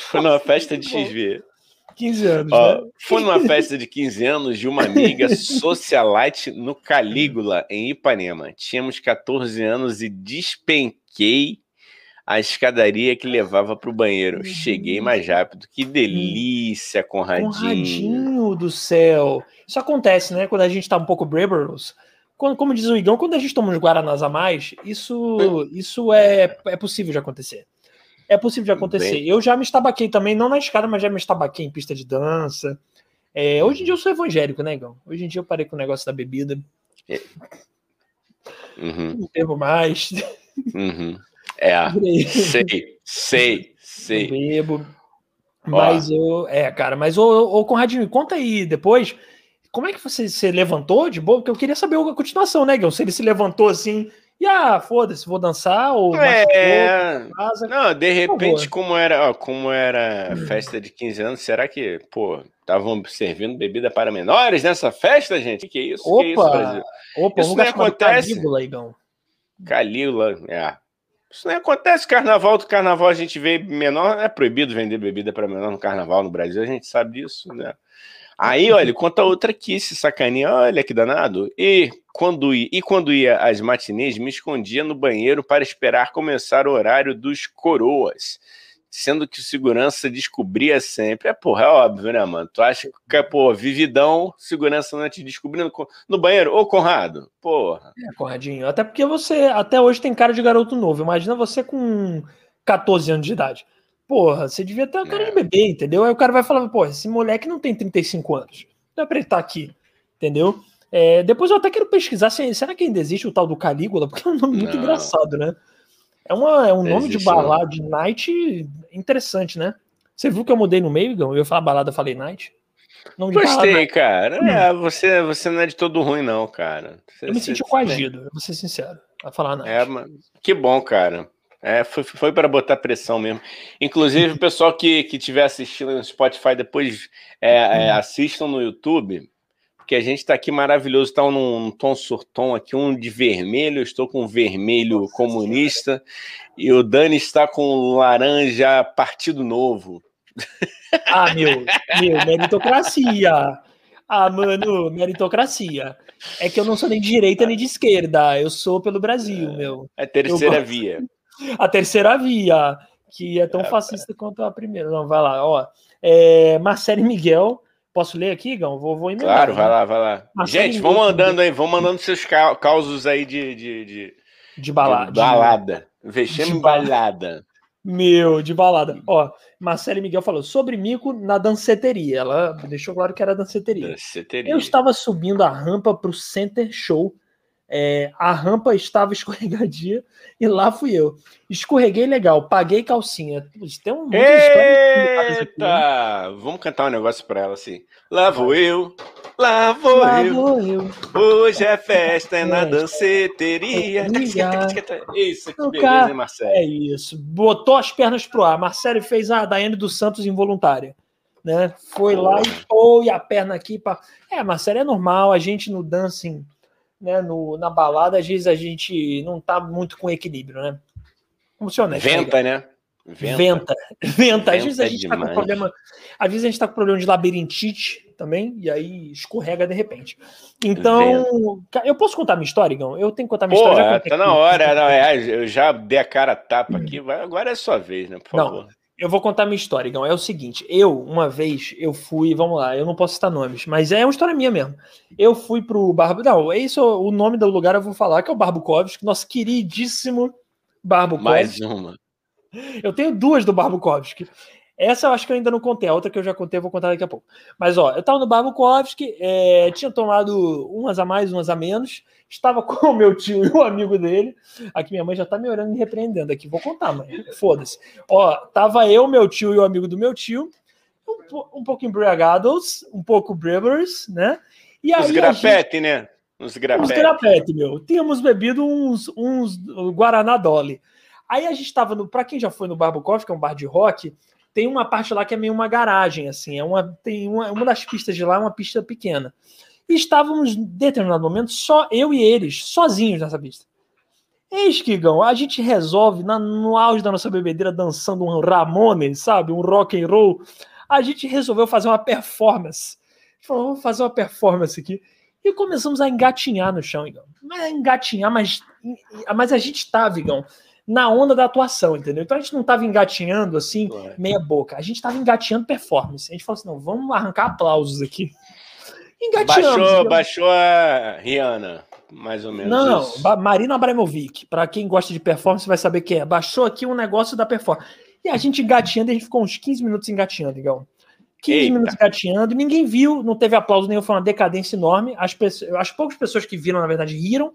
Foi numa festa de XV. 15 anos, Ó, né? Foi numa festa de 15 anos de uma amiga socialite no Calígula, em Ipanema. Tínhamos 14 anos e despenquei a escadaria que levava para o banheiro. Cheguei mais rápido. Que delícia, Conradinho. Conradinho do céu. Isso acontece, né? Quando a gente tá um pouco bêbados quando, como diz o Igão, quando a gente toma uns Guaranás a mais, isso, isso é, é possível de acontecer. É possível de acontecer. Bem... Eu já me estabaquei também, não na escada, mas já me estabaquei em pista de dança. É, hoje em dia eu sou evangélico, né, Igão? Hoje em dia eu parei com o negócio da bebida. É. Uhum. Não bebo mais. Uhum. É, sei, sei, sei. Não bebo. Mas eu. É, cara, mas ô, ô Conradinho, conta aí depois. Como é que você se levantou de boa? Porque eu queria saber a continuação, né, Gil? Se ele se levantou assim e ah, foda-se, vou dançar ou é... casa. Não, de repente, como era, ó, como era festa de 15 anos, será que, pô, estavam servindo bebida para menores nessa festa, gente? Que, é isso? Opa, que é isso, Brasil? Opa, isso não acontece. Calígula, Igão. Calígula, é. Isso não acontece. Carnaval do carnaval a gente vê menor, é proibido vender bebida para menor no carnaval no Brasil, a gente sabe disso, né? Aí, olha, conta outra aqui, se sacaninha, olha que danado. E quando, ia, e quando ia às matinês, me escondia no banheiro para esperar começar o horário dos coroas. Sendo que o segurança descobria sempre. É, porra, é óbvio, né, mano? Tu acha que, pô, vividão, segurança não te descobrindo no banheiro? Ô, Conrado, porra. É, Conradinho, até porque você até hoje tem cara de garoto novo. Imagina você com 14 anos de idade. Porra, você devia ter uma cara é. de bebê, entendeu? Aí o cara vai falar, pô, esse moleque não tem 35 anos. Não é pra ele estar tá aqui, entendeu? É, depois eu até quero pesquisar se, será que ainda existe o tal do Calígula, porque é um nome muito não. engraçado, né? É, uma, é um nome existe, de balada de night interessante, né? Você viu que eu mudei no meio, Gão? Eu ia falar balada, eu falei night. Não Gostei, balada, cara. Hum. É, você, você não é de todo ruim, não, cara. Você, eu me senti coagido, vou ser sincero. A falar night. É, que bom, cara. É, foi, foi para botar pressão mesmo. Inclusive, o pessoal que, que tiver assistindo no Spotify depois é, é, uhum. assistam no YouTube, porque a gente está aqui maravilhoso, está num, num, tom surtom aqui, um de vermelho, eu estou com vermelho Nossa, comunista, e o Dani está com laranja Partido Novo. Ah, meu, meu, meritocracia. Ah, mano, meritocracia. É que eu não sou nem de direita nem de esquerda, eu sou pelo Brasil, meu. É terceira via a terceira via, que é tão é, fascista quanto a primeira. Não, vai lá, ó. É, Marcelo Miguel. Posso ler aqui, Gão? Vou, vou emendar. Claro, vai lá, vai lá. Marcelo Gente, vão mandando aí, vão mandando seus causos aí de. De, de, de balada. De balada. Vexame balada. Meu, de balada. Ó, Marcelo Miguel falou sobre mico na danceteria. Ela deixou claro que era danceteria. danceteria. Eu estava subindo a rampa para o Center Show é, a rampa estava escorregadia e lá fui eu. Escorreguei legal, paguei calcinha. Tem um monte Eita! Aqui, né? Vamos cantar um negócio para ela assim. Lá vou eu, lá vou, lá eu. vou eu. Hoje é festa, é na danceteria. Isso, que beleza, hein, Marcelo? É isso. Botou as pernas pro ar. Marcelo fez a Daiane dos Santos involuntária. Né? Foi lá e foi a perna aqui. Pra... É, Marcelo, é normal. A gente no dancing né, no, na balada, às vezes a gente não tá muito com equilíbrio, né? Vamos ser honestos. Venta, né? Venta. Venta. Venta. Às vezes a gente demais. tá com problema. Às vezes a gente tá com problema de labirintite também, e aí escorrega de repente. Então, Venta. eu posso contar minha história, Igão? Eu tenho que contar minha Porra, história. Tá na hora, não, é, eu já dei a cara a tapa aqui, agora é a sua vez, né? Por favor. Eu vou contar minha história, Igão. É o seguinte, eu, uma vez, eu fui, vamos lá, eu não posso citar nomes, mas é uma história minha mesmo. Eu fui pro Barbo. Não, é isso, o nome do lugar eu vou falar, que é o Barbukovski, nosso queridíssimo Barbukovski. Mais uma. Eu tenho duas do Barbukovski. Essa eu acho que eu ainda não contei, a outra que eu já contei eu vou contar daqui a pouco. Mas ó, eu tava no Barbukovski, é, tinha tomado umas a mais, umas a menos, estava com o meu tio e o amigo dele. Aqui minha mãe já tá me orando e me repreendendo aqui. Vou contar, mãe. Foda-se. Ó, tava eu, meu tio e o amigo do meu tio, um, um pouco embriagados, um pouco brevers, né? E aí Os grafete, gente... né? Os grafete. Os grafete, meu. Tínhamos bebido uns, uns Guaraná Dolly. Aí a gente tava no. Pra quem já foi no Barbo Coffee, que é um bar de rock, tem uma parte lá que é meio uma garagem, assim. É uma, tem uma, uma das pistas de lá é uma pista pequena. E estávamos, em determinado momento, só eu e eles, sozinhos nessa pista. Eis que, Gão, a gente resolve, na, no auge da nossa bebedeira, dançando um Ramones, sabe? Um rock and roll. A gente resolveu fazer uma performance. A gente falou, vamos fazer uma performance aqui. E começamos a engatinhar no chão, Igão. Mas engatinhar, mas, mas a gente estava, Igão, na onda da atuação, entendeu? Então a gente não estava engatinhando assim, meia boca. A gente estava engatinhando performance. A gente falou assim: não, vamos arrancar aplausos aqui. Baixou, baixou a Rihanna, mais ou menos. Não, isso. Marina Abramovic. Para quem gosta de performance, vai saber quem é. Baixou aqui um negócio da performance. E a gente engatinhando, a gente ficou uns 15 minutos engatinhando, igual. 15 Eita. minutos engatinhando, ninguém viu, não teve aplauso nenhum, foi uma decadência enorme. As, pessoas, as poucas pessoas que viram, na verdade, riram.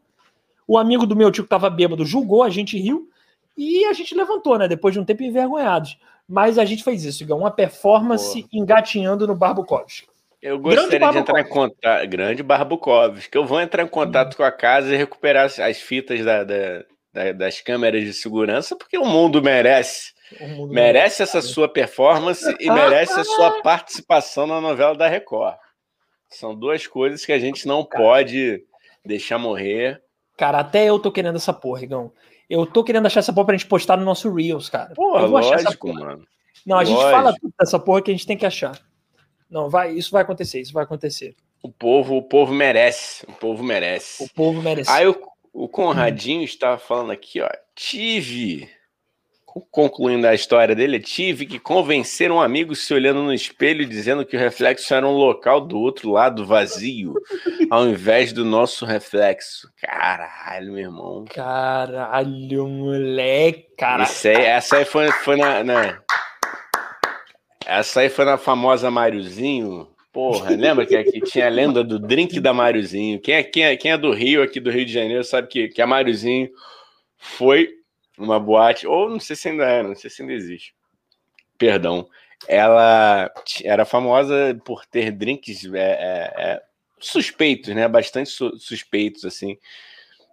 O amigo do meu tio que estava bêbado julgou, a gente riu. E a gente levantou, né? Depois de um tempo envergonhados. Mas a gente fez isso, Igão. Uma performance Porra. engatinhando no Barbukovski. Eu gostaria de entrar em contato. Grande Barbukovski. Que eu vou entrar em contato hum. com a casa e recuperar as fitas da, da, da, das câmeras de segurança, porque o mundo merece. O mundo merece essa sua performance e merece a sua participação na novela da Record. São duas coisas que a gente não pode deixar morrer. Cara, até eu tô querendo essa porra, Igão. Eu tô querendo achar essa porra pra gente postar no nosso Reels, cara. Porra, eu vou lógico, achar essa porra. mano. Não, a lógico. gente fala tudo dessa porra que a gente tem que achar. Não, vai, isso vai acontecer, isso vai acontecer. O povo, o povo merece, o povo merece. O povo merece. Aí o, o Conradinho hum. estava falando aqui, ó, tive concluindo a história dele, tive que convencer um amigo se olhando no espelho dizendo que o reflexo era um local do outro lado vazio, ao invés do nosso reflexo. Caralho, meu irmão. Caralho, moleque, cara. Isso aí, essa aí foi, foi na, na, Essa aí foi na famosa Máriozinho. Porra, lembra que aqui tinha a lenda do drink da Máriozinho? Quem é, quem, é, quem é do Rio, aqui do Rio de Janeiro, sabe que, que a Máriozinho foi numa boate, ou não sei se ainda é, não sei se ainda existe. Perdão. Ela era famosa por ter drinks é, é, é, suspeitos, né? Bastante su suspeitos, assim.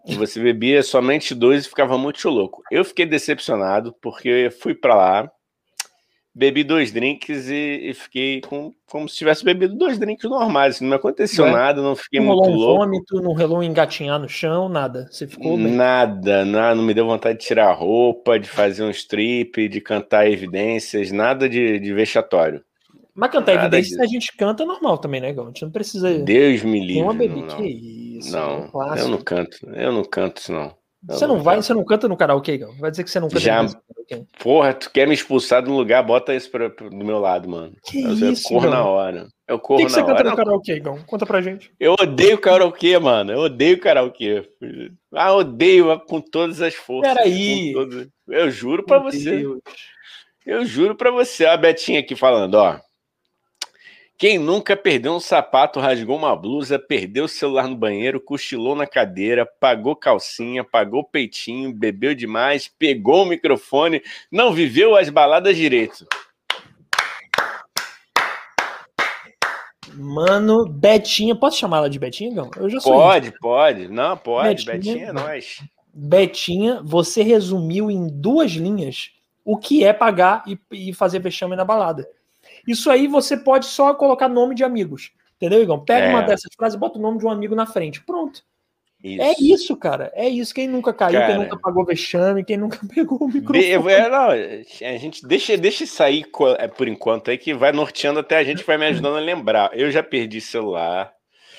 Você bebia somente dois e ficava muito louco. Eu fiquei decepcionado porque fui para lá, bebi dois drinks e, e, fiquei com, como se tivesse bebido dois drinks normais. Não aconteceu é. nada, não fiquei não muito rolou louco. Um vômito, não rolou engatinhar no chão, nada. Você ficou bem. Nada, nada, não me deu vontade de tirar a roupa, de fazer um strip, de cantar evidências, nada de, de vexatório. Mas cantar nada evidências disso. a gente canta normal também, né, Gão? A gente não precisa. Deus me livre. Uma bebida, que isso. Não, é eu não canto, eu não canto isso, não. Você não, vai, você não canta no karaokê, Gão? Vai dizer que você não canta Já... no karaokê. Porra, tu quer me expulsar do lugar, bota isso pra, pra, do meu lado, mano. Que eu, isso, corro na hora. Eu corro que que na você canta no karaokê, Gão? Conta pra gente. Eu odeio karaokê, mano. Eu odeio karaokê. Ah, odeio com todas as forças. Peraí. Todas... Eu juro pra meu você. Deus. Eu juro pra você. A Betinha aqui falando, ó. Quem nunca perdeu um sapato, rasgou uma blusa, perdeu o celular no banheiro, cochilou na cadeira, pagou calcinha, pagou peitinho, bebeu demais, pegou o microfone, não viveu as baladas direito. Mano, Betinha, posso chamar ela de Betinha, não? Eu já sou. Pode, pode. Não, pode. Betinha, Betinha é nós. Betinha, você resumiu em duas linhas o que é pagar e, e fazer vexame na balada. Isso aí você pode só colocar nome de amigos. Entendeu, Igão? Pega é. uma dessas frases, bota o nome de um amigo na frente. Pronto. Isso. É isso, cara. É isso. Quem nunca caiu, cara, quem nunca pagou vexame, quem nunca pegou o microfone. É, não, a gente deixa, deixa sair é, por enquanto aí que vai norteando até a gente vai me ajudando a lembrar. Eu já perdi celular.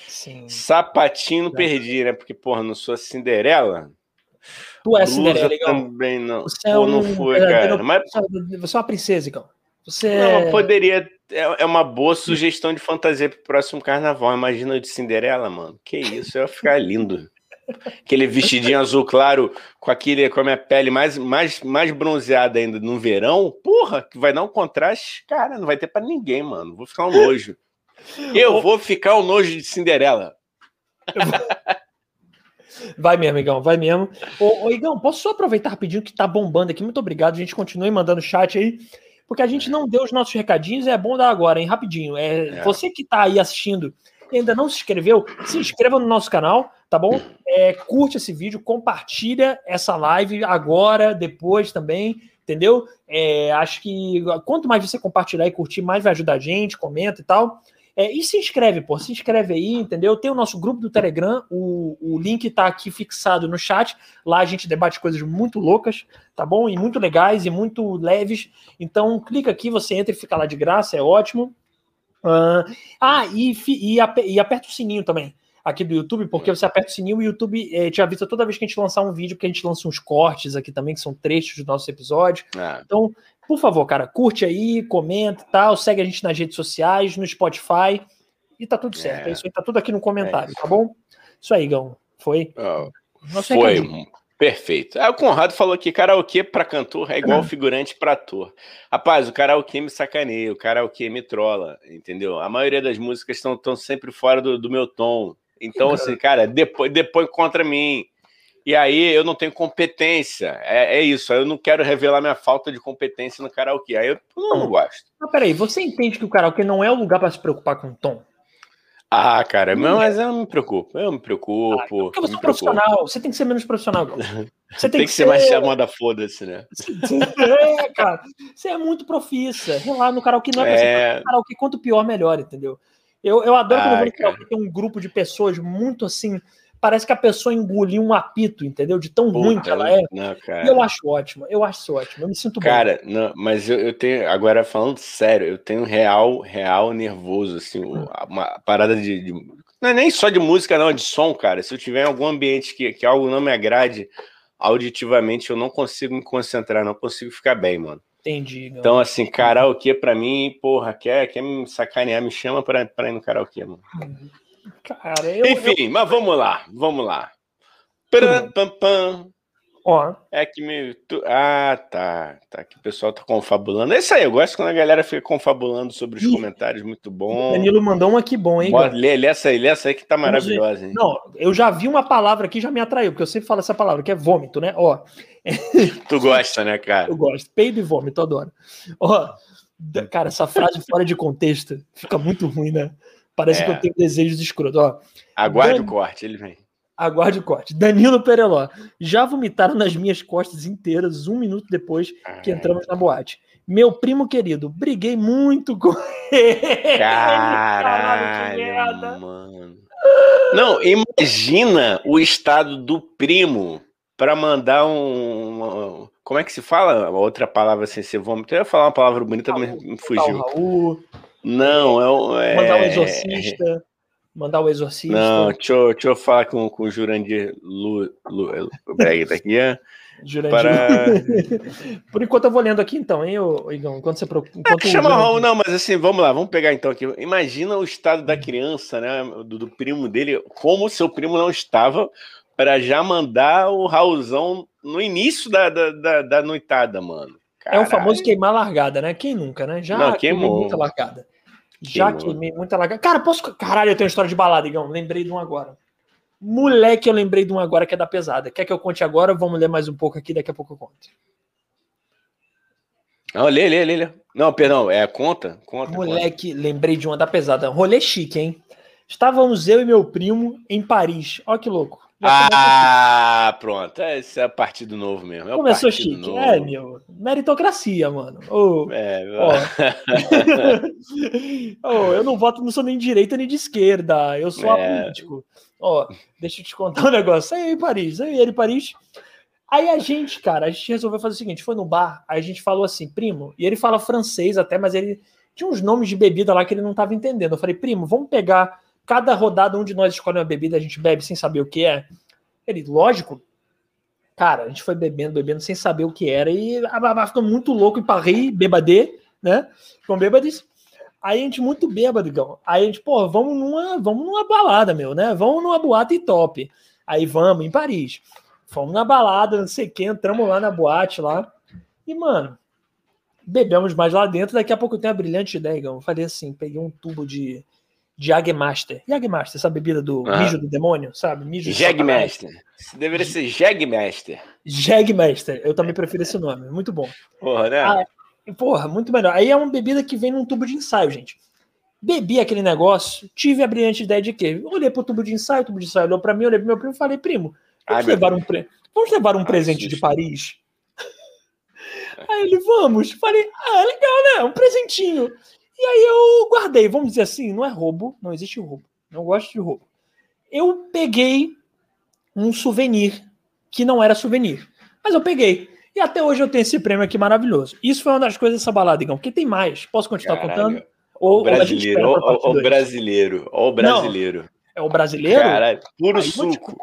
Sim. Sapatinho não perdi, né? Porque, porra, não sou a Cinderela. Tu é Cinderela, legal. Também não. Você é um, não foi, cara. Mas... Você é uma princesa, Igão. Você não, é poderia. É, é uma boa sugestão de fantasia pro próximo carnaval. Imagina de Cinderela, mano. Que isso, ia ficar lindo. Aquele vestidinho azul claro com aquele com a minha pele mais, mais, mais bronzeada ainda no verão. Porra, que vai dar um contraste. Cara, não vai ter para ninguém, mano. Vou ficar um nojo. Eu vou ficar um nojo de Cinderela. Vai mesmo, Igão, vai mesmo. Ô, ô, Igão, posso só aproveitar rapidinho que tá bombando aqui? Muito obrigado, a gente continue mandando chat aí porque a gente não deu os nossos recadinhos, é bom dar agora, hein? Rapidinho. É, é. Você que está aí assistindo e ainda não se inscreveu, se inscreva no nosso canal, tá bom? É, curte esse vídeo, compartilha essa live agora, depois também, entendeu? É, acho que quanto mais você compartilhar e curtir, mais vai ajudar a gente, comenta e tal. É, e se inscreve, pô, se inscreve aí, entendeu? Tem o nosso grupo do Telegram, o, o link tá aqui fixado no chat. Lá a gente debate coisas muito loucas, tá bom? E muito legais e muito leves. Então clica aqui, você entra e fica lá de graça, é ótimo. Uh, ah, e, e, e aperta o sininho também aqui do YouTube, porque você aperta o sininho e o YouTube eh, te avisa toda vez que a gente lançar um vídeo, porque a gente lança uns cortes aqui também, que são trechos do nosso episódio. É. Então, por favor, cara, curte aí, comenta e tal, segue a gente nas redes sociais, no Spotify, e tá tudo certo. É, é isso aí, tá tudo aqui no comentário, é tá bom? Isso aí, Gão. Foi? Oh, foi. Recadinho. Perfeito. Aí o Conrado falou que karaokê para cantor é igual figurante para ator. Rapaz, o karaokê me sacaneia, o karaokê me trola, entendeu? A maioria das músicas estão sempre fora do, do meu tom. Então, assim, cara, depois, depois contra mim. E aí eu não tenho competência. É, é isso. Eu não quero revelar minha falta de competência no karaokê. Aí eu não, não gosto. Mas peraí, você entende que o karaokê não é o lugar para se preocupar com o tom? Ah, cara, não, mas eu não me preocupo. Eu me preocupo. Ah, porque você é profissional, você tem que ser menos profissional. Você tem, tem que, que, ser mais chamada foda-se, né? É, cara. Você é muito profissa. Lá no karaokê não é, é... pra ser karaokê, quanto pior, melhor, entendeu? Eu, eu adoro Ai, quando eu vou tem um grupo de pessoas muito assim parece que a pessoa engoliu um apito, entendeu? De tão Puta, ruim que ela é. Não, e eu acho ótimo, eu acho isso ótimo, eu me sinto cara, bem. Cara, mas eu, eu, tenho, agora falando sério, eu tenho real, real nervoso, assim, hum. uma parada de, de, Não é nem só de música, não, é de som, cara. Se eu tiver em algum ambiente que, que algo não me agrade auditivamente, eu não consigo me concentrar, não consigo ficar bem, mano. Entendi. Então, assim, karaokê pra mim, porra, quer, quer me sacanear, me chama pra, pra ir no karaokê, mano. Cara, eu, Enfim, eu... mas vamos lá, vamos lá. Pram, pam, pam. Ó. É que me. Tu... Ah, tá. Tá que o pessoal tá confabulando. É isso aí, eu gosto quando a galera fica confabulando sobre os Ih, comentários, muito bom. Danilo mandou um aqui bom, hein? Bora, lê, lê essa aí, lê essa aí que tá maravilhosa, hein? Não, eu já vi uma palavra aqui já me atraiu, porque eu sempre falo essa palavra, que é vômito, né? Ó. Tu gosta, né, cara? Eu gosto. Peido e vômito, adoro. Ó. Cara, essa frase fora de contexto fica muito ruim, né? Parece é. que eu tenho desejos escroto. Ó, Aguarde Dan... o corte, ele vem. Aguarde o corte. Danilo Pereló. Já vomitaram nas minhas costas inteiras um minuto depois que entramos na boate. Meu primo querido, briguei muito com ele. Caralho, Caralho mano. Não, imagina o estado do primo para mandar um, uma, como é que se fala? Outra palavra sem ser vômito. Eu ia falar uma palavra bonita, mas me fugiu. Não, é. É... Mandar o exorcista. Mandar o exorcista. Não, deixa eu, deixa eu falar com, com o Jurandir Lu. Lu peraí, tá aqui. É. Jurandir. Para... Por enquanto eu vou lendo aqui então, hein, Igão? Enquanto você enquanto é, chama Raul, não, mas assim, vamos lá, vamos pegar então aqui. Imagina o estado da criança, né? Do, do primo dele, como seu primo não estava para já mandar o Raulzão no início da, da, da, da noitada, mano. Caralho. É o famoso queimar largada, né? Quem nunca, né? Já não, queimou. muita largada. Já Queimou. queimei muita largada. Cara, posso. Caralho, eu tenho uma história de balada, Igão. Lembrei de um agora. Moleque, eu lembrei de um agora que é da pesada. Quer que eu conte agora? Vamos ler mais um pouco aqui, daqui a pouco eu conto. Não, lê, lê, lê, lê. Não, perdão, é conta? Conta. Moleque, conta. lembrei de uma da pesada. Rolê chique, hein? Estávamos eu e meu primo em Paris. Olha que louco. Ah, pronto. Esse é partido novo mesmo. É Começou chique. Novo. É, meu. Meritocracia, mano. Oh, é, ó. oh, eu não voto, não sou nem de direita nem de esquerda. Eu sou é. apolítico. Ó, deixa eu te contar um negócio. Aí Paris, aí ele Paris. Aí a gente, cara, a gente resolveu fazer o seguinte: foi no bar, aí a gente falou assim, primo, e ele fala francês até, mas ele tinha uns nomes de bebida lá que ele não tava entendendo. Eu falei, primo, vamos pegar cada rodada um de nós escolhe uma bebida, a gente bebe sem saber o que é. Ele, lógico, cara, a gente foi bebendo, bebendo sem saber o que era e a ficou muito louco em Paris, bebadê, né? Com bêbados. Aí a gente muito bêbado, Gão. Aí a gente, pô, vamos numa, vamos numa balada, meu, né? Vamos numa boate top. Aí vamos em Paris. Fomos na balada, não sei quem, entramos lá na boate lá. E, mano, bebemos mais lá dentro. Daqui a pouco eu tenho a brilhante ideia, Gão. Eu falei assim, peguei um tubo de de Jagmaster. Jagmaster, essa bebida do ah. mijo do demônio, sabe? Mijo Jagmaster. Deveria ser Jagmaster. Jagmaster. Eu também prefiro esse nome. Muito bom. Porra, né? Ah, porra, muito melhor. Aí é uma bebida que vem num tubo de ensaio, gente. Bebi aquele negócio, tive a brilhante ideia de quê? Olhei pro tubo de ensaio, o tubo de ensaio olhou pra mim, olhei pro meu primo e falei, primo, vamos, Ai, levar, um pre... vamos levar um Ai, presente de Paris? Aí ele, vamos. Falei, ah, legal, né? Um presentinho. E aí eu guardei, vamos dizer assim, não é roubo, não existe roubo. Não gosto de roubo. Eu peguei um souvenir que não era souvenir, mas eu peguei. E até hoje eu tenho esse prêmio aqui maravilhoso. Isso foi uma das coisas dessa balada, Igão. Porque tem mais. Posso continuar Caralho. contando? Ou, o brasileiro, ou o brasileiro, ou o brasileiro. Não, é o brasileiro? Caralho, puro Aí, suco.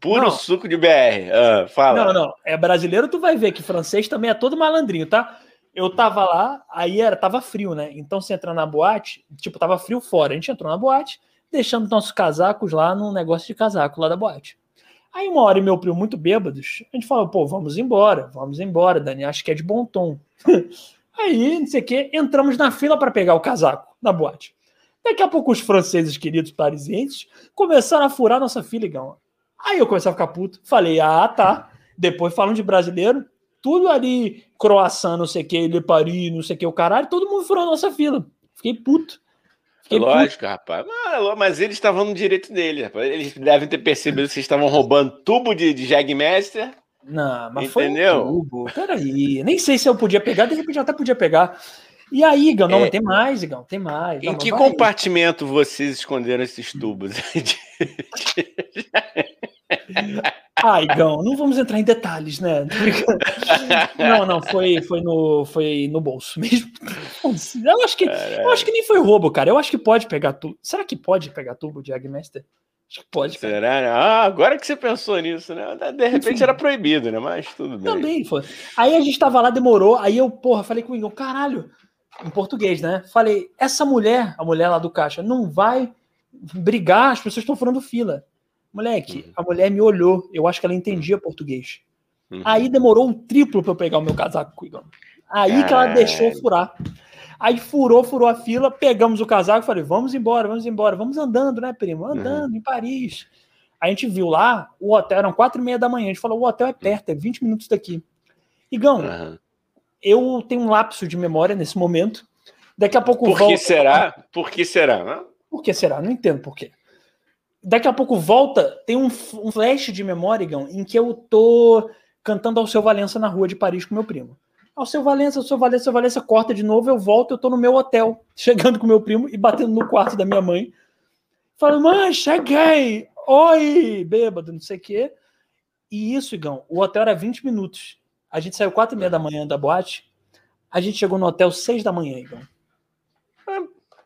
Puro não. suco de BR. Ah, fala. Não, não. É brasileiro, tu vai ver que francês também é todo malandrinho, tá? Eu tava lá, aí era, tava frio, né? Então você entra na boate, tipo, tava frio fora. A gente entrou na boate, deixando nossos casacos lá no negócio de casaco lá da boate. Aí uma hora e meu primo muito bêbados, a gente falou, pô, vamos embora, vamos embora, Dani, acho que é de bom tom. Aí, não sei o que, entramos na fila para pegar o casaco na boate. Daqui a pouco os franceses queridos parisienses começaram a furar nossa fila, Igão. Aí eu comecei a ficar puto. Falei, ah, tá. Depois falando de brasileiro, tudo ali, croissant, não sei o que, Le Paris, não sei o que, o caralho, todo mundo furou a nossa fila. Fiquei puto. Fiquei Lógico, puto. rapaz. Mas, mas, eles estavam no direito deles, rapaz. Eles devem ter percebido que vocês estavam roubando tubo de, de Jagmaster. Não, mas Entendeu? foi um tubo. Peraí, nem sei se eu podia pegar, de repente eu até podia pegar. E aí, Igão, não, é... tem mais, Igão, tem mais. Em não, que compartimento aí. vocês esconderam esses tubos? ah, Igão, não vamos entrar em detalhes, né? Não, não, foi, foi, no, foi no bolso mesmo. Eu acho, que, eu acho que nem foi roubo, cara. Eu acho que pode pegar tubo. Será que pode pegar tubo de Agmaster? Acho que pode. Será? Ah, agora que você pensou nisso, né? De repente era proibido, né? Mas tudo bem. Também foi. Aí a gente tava lá, demorou. Aí eu, porra, falei com o Igor, caralho, em português, né? Falei, essa mulher, a mulher lá do caixa, não vai brigar, as pessoas estão furando fila. Moleque, uhum. a mulher me olhou, eu acho que ela entendia português. Uhum. Aí demorou um triplo para eu pegar o meu casaco, Igor. Aí que ela deixou furar. Aí furou, furou a fila, pegamos o casaco, falei, vamos embora, vamos embora, vamos andando, né, primo? Andando uhum. em Paris. A gente viu lá, o hotel, eram quatro e meia da manhã, a gente falou, o hotel é perto, é 20 minutos daqui. Igão, uhum eu tenho um lapso de memória nesse momento. Daqui a pouco Por volta. que será? Por que será? Por que será? Não entendo por quê. Daqui a pouco volta, tem um, um flash de memória, Igão, em que eu tô cantando ao seu Valença na rua de Paris com meu primo. Ao seu Valença, ao seu Valença, ao seu Valença, corta de novo, eu volto, eu tô no meu hotel, chegando com meu primo e batendo no quarto da minha mãe. Falo, mãe, cheguei! Oi! Bêbado, não sei o quê. E isso, Igão, o hotel era 20 minutos. A gente saiu quatro e meia da manhã da boate. A gente chegou no hotel seis da manhã, Igor.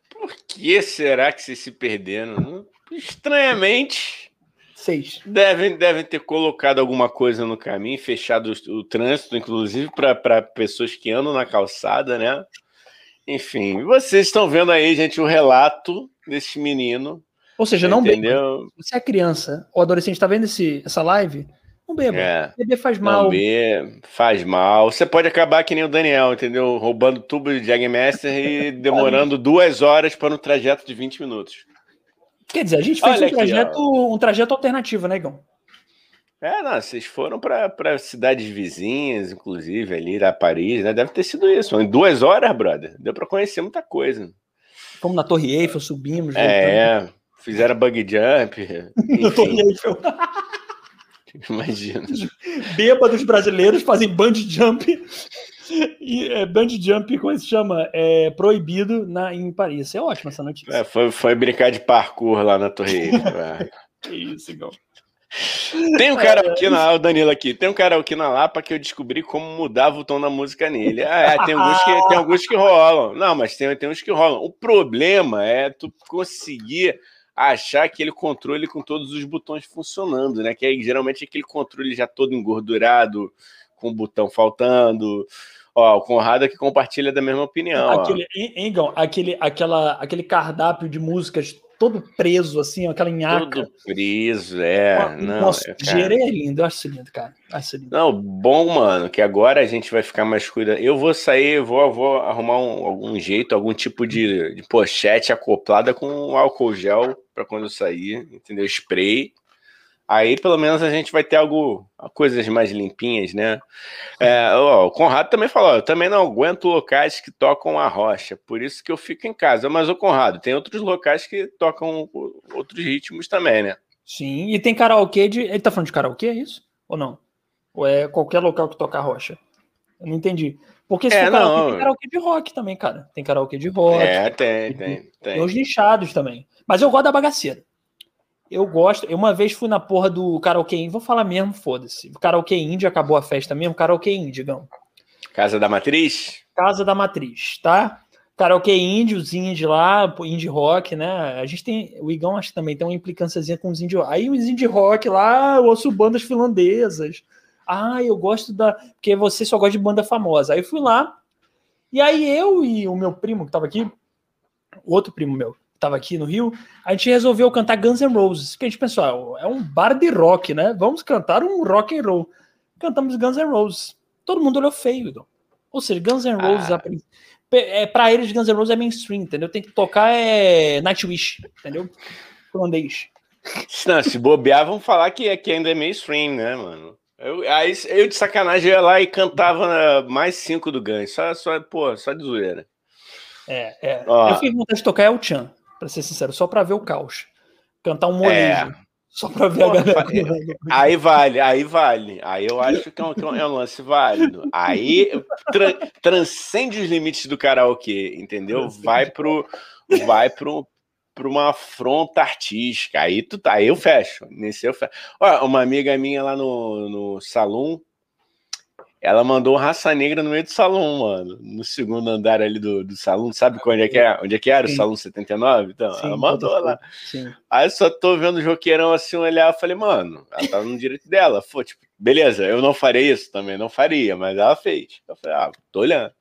Por que será que vocês se perderam? Estranhamente. Seis. Devem, devem ter colocado alguma coisa no caminho, fechado o, o trânsito, inclusive para pessoas que andam na calçada, né? Enfim, vocês estão vendo aí, gente, o relato desse menino. Ou seja, não entendeu? Bem, você é criança ou adolescente, está vendo esse, essa live? Não beba. É, Beber faz mal. Não bebe, faz mal. Você pode acabar que nem o Daniel, entendeu? Roubando tubo de Jagmaster e demorando duas horas para um trajeto de 20 minutos. Quer dizer, a gente fez um, aqui, trajeto, um trajeto alternativo, né, Igão? É, não, vocês foram para cidades vizinhas, inclusive, ali da Paris, né? Deve ter sido isso. Em duas horas, brother, deu para conhecer muita coisa. Fomos na Torre Eiffel, subimos. É, fizeram bug jump. na Torre Eiffel. Imagina. Bêbados brasileiros fazem bungee jump. E é, bungee jump, como se chama? É proibido na, em Paris. É ótima essa notícia. É, foi, foi brincar de parkour lá na Torre que isso, igual. Tem um karaokê é, na o Danilo aqui. Tem um karaokê na Lapa que eu descobri como mudava o tom da música nele. Ah, é, tem alguns que, tem alguns que rolam. Não, mas tem, tem uns que rolam. O problema é tu conseguir achar aquele controle com todos os botões funcionando, né? Que é geralmente aquele controle já todo engordurado, com o botão faltando. Ó, o Conrado aqui compartilha da mesma opinião. Aquele, Engel, aquele, aquela, aquele cardápio de músicas todo preso, assim, aquela nhaca. Todo preso, é. não, nossa, cara... é lindo, eu acho lindo, cara. Acho lindo. Não, bom, mano, que agora a gente vai ficar mais cuidado. Eu vou sair, vou, vou arrumar um, algum jeito, algum tipo de, de pochete acoplada com álcool gel para quando eu sair, entendeu? Spray. Aí pelo menos a gente vai ter algo, coisas mais limpinhas, né? É, ó, o Conrado também falou: eu também não aguento locais que tocam a rocha, por isso que eu fico em casa. Mas o Conrado, tem outros locais que tocam outros ritmos também, né? Sim, e tem karaokê de. Ele tá falando de karaokê, é isso? Ou não? Ou é qualquer local que toca a rocha? Eu não entendi. Porque se é, karaokê, tem karaokê de rock também, cara. Tem karaokê de rock. É, tem, tem, tem. Tem os lixados também. Mas eu gosto da bagaceira. Eu gosto. Eu uma vez fui na porra do karaokê indie, vou falar mesmo, foda-se. Karaokê indie, acabou a festa mesmo, karaokê indie, Gão. Casa da Matriz? Casa da Matriz, tá? Karaokê indie, os indie lá, indie rock, né? A gente tem, o Igão acho que também tem uma implicânciazinha com os indie rock. Aí os indie rock lá, eu ouço bandas finlandesas. Ah, eu gosto da... Porque você só gosta de banda famosa. Aí eu fui lá, e aí eu e o meu primo que tava aqui, outro primo meu, estava aqui no Rio, a gente resolveu cantar Guns N' Roses, que a gente pensou, ah, é um bar de rock, né? Vamos cantar um rock and roll. Cantamos Guns N' Roses. Todo mundo olhou feio. Ou seja, Guns N' Roses, ah. é, para eles Guns N' Roses é mainstream, entendeu? Tem que tocar é Nightwish, entendeu? Finlandês. Não, se bobear, vão falar que, que ainda é mainstream, né, mano? Eu, aí eu de sacanagem ia lá e cantava mais cinco do Guns, só, só, pô, só de zoeira. É, é. Ó, eu fiz vontade de tocar El Chan, pra ser sincero, só pra ver o caos. Cantar um molejo. É. Só pra ver Pô, a galera. Aí vale, aí vale. Aí eu acho que é um, que é um lance válido. Aí tra transcende os limites do karaokê, entendeu? Vai pro. Vai pro, para uma afronta artística. Aí tu tá, aí eu fecho. Nesse eu fecho. Olha, uma amiga minha lá no, no salão, ela mandou raça negra no meio do salão, mano. No segundo andar ali do, do salão. Sabe onde é que é? Onde é que era? Sim. O salão 79? Então, Sim, ela mandou lá. Sim. Aí eu só tô vendo o joqueirão assim olhar. Eu falei, mano, ela tá no direito dela. Foi, tipo, beleza, eu não farei isso também, não faria, mas ela fez. Eu falei, ah, tô olhando.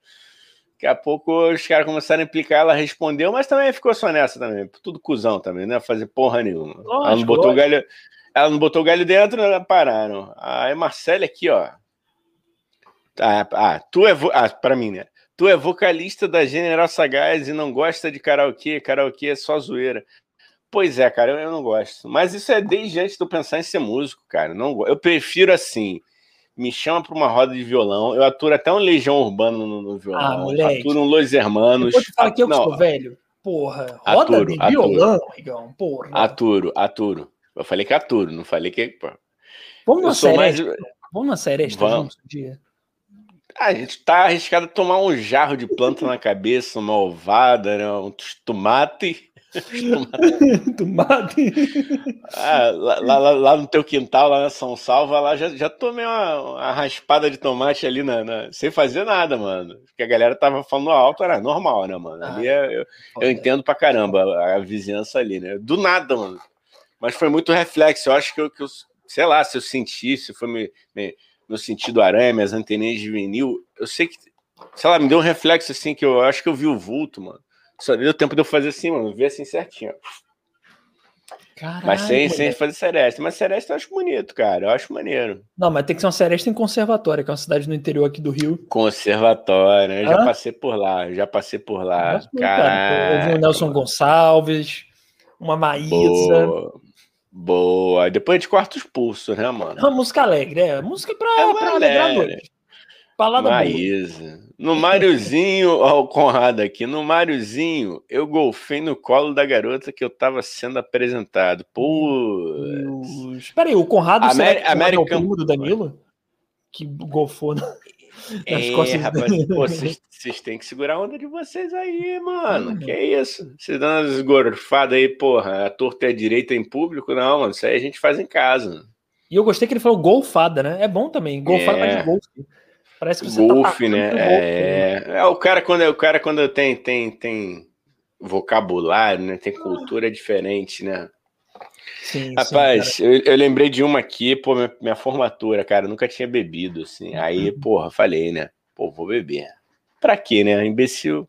Daqui a pouco os caras começaram a implicar, ela respondeu, mas também ficou só nessa também. Tudo cuzão também, né? Fazer porra nenhuma. Lógico, ela não botou galho. Ela não botou o galho dentro, pararam. Aí Marcelo aqui, ó. Ah, ah tu é. Vo... Ah, pra mim, né? Tu é vocalista da General Sagaz e não gosta de karaokê. Karaokê é só zoeira. Pois é, cara, eu, não gosto. Mas isso é desde antes de eu pensar em ser músico, cara. Não, eu prefiro assim me chama para uma roda de violão. Eu aturo até um Legião Urbano no, no violão. Ah, moleque. Aturo um Los Hermanos. Eu te falar que eu não, sou velho. Porra, roda aturo, de violão, amigão. Porra. Aturo, aturo. Eu falei que aturo, não falei que. Vamos na série. Mais... Vamos na série Vamos. Um dia. A gente tá arriscado a tomar um jarro de planta na cabeça, uma ovada, né? um tomate tomate. Ah, lá, lá, lá, no teu quintal, lá na São Salva, lá já, já tomei uma, uma raspada de tomate ali na, na, sem fazer nada, mano. Porque a galera tava falando alto, era normal, né, mano? Ali ah, é, eu, eu entendo pra caramba a, a, vizinhança ali, né? Do nada, mano. Mas foi muito reflexo. Eu acho que eu, que eu sei lá, se eu senti, se foi me, me, meu sentido aranha, minhas anteninhas de vinil, eu sei que, sei lá, me deu um reflexo assim que eu acho que eu vi o vulto, mano. Só deu tempo de eu fazer assim, mano. Ver assim certinho. Caralho, mas sem, sem fazer seresta. Mas seresta eu acho bonito, cara. Eu acho maneiro. Não, mas tem que ser uma seresta em Conservatória, que é uma cidade no interior aqui do Rio. Conservatória. Eu já passei por lá. Já passei por lá. Cara. Houve o Nelson Gonçalves, uma Maísa. Boa. Boa. Depois a gente corta os pulsos, né, mano? É uma música alegre, é. Música pra, é pra alegrar a noite. Balada Maísa. No Máriozinho, ó, o Conrado aqui, no Máriozinho, eu golfei no colo da garota que eu tava sendo apresentado. Pô. Espera aí, o Conrado Ameri é o primo do Danilo? Que golfou. É, costas rapaz, vocês têm que segurar a onda de vocês aí, mano. Que é isso? Vocês dão umas gorfadas aí, porra, a torta é direita em público? Não, mano, isso aí a gente faz em casa. E eu gostei que ele falou golfada, né? É bom também, golfada é. de golfe. Parece que você tá golfe, tá né? É... Né? é, o cara quando o cara quando tem tem tem vocabulário, né? Tem cultura diferente, né? Sim, Rapaz, sim, eu, eu, lembrei de uma aqui, pô, minha, minha, formatura, cara, eu nunca tinha bebido, assim. Aí, uhum. porra, falei, né? Pô, vou beber. Pra quê, né? Imbecil.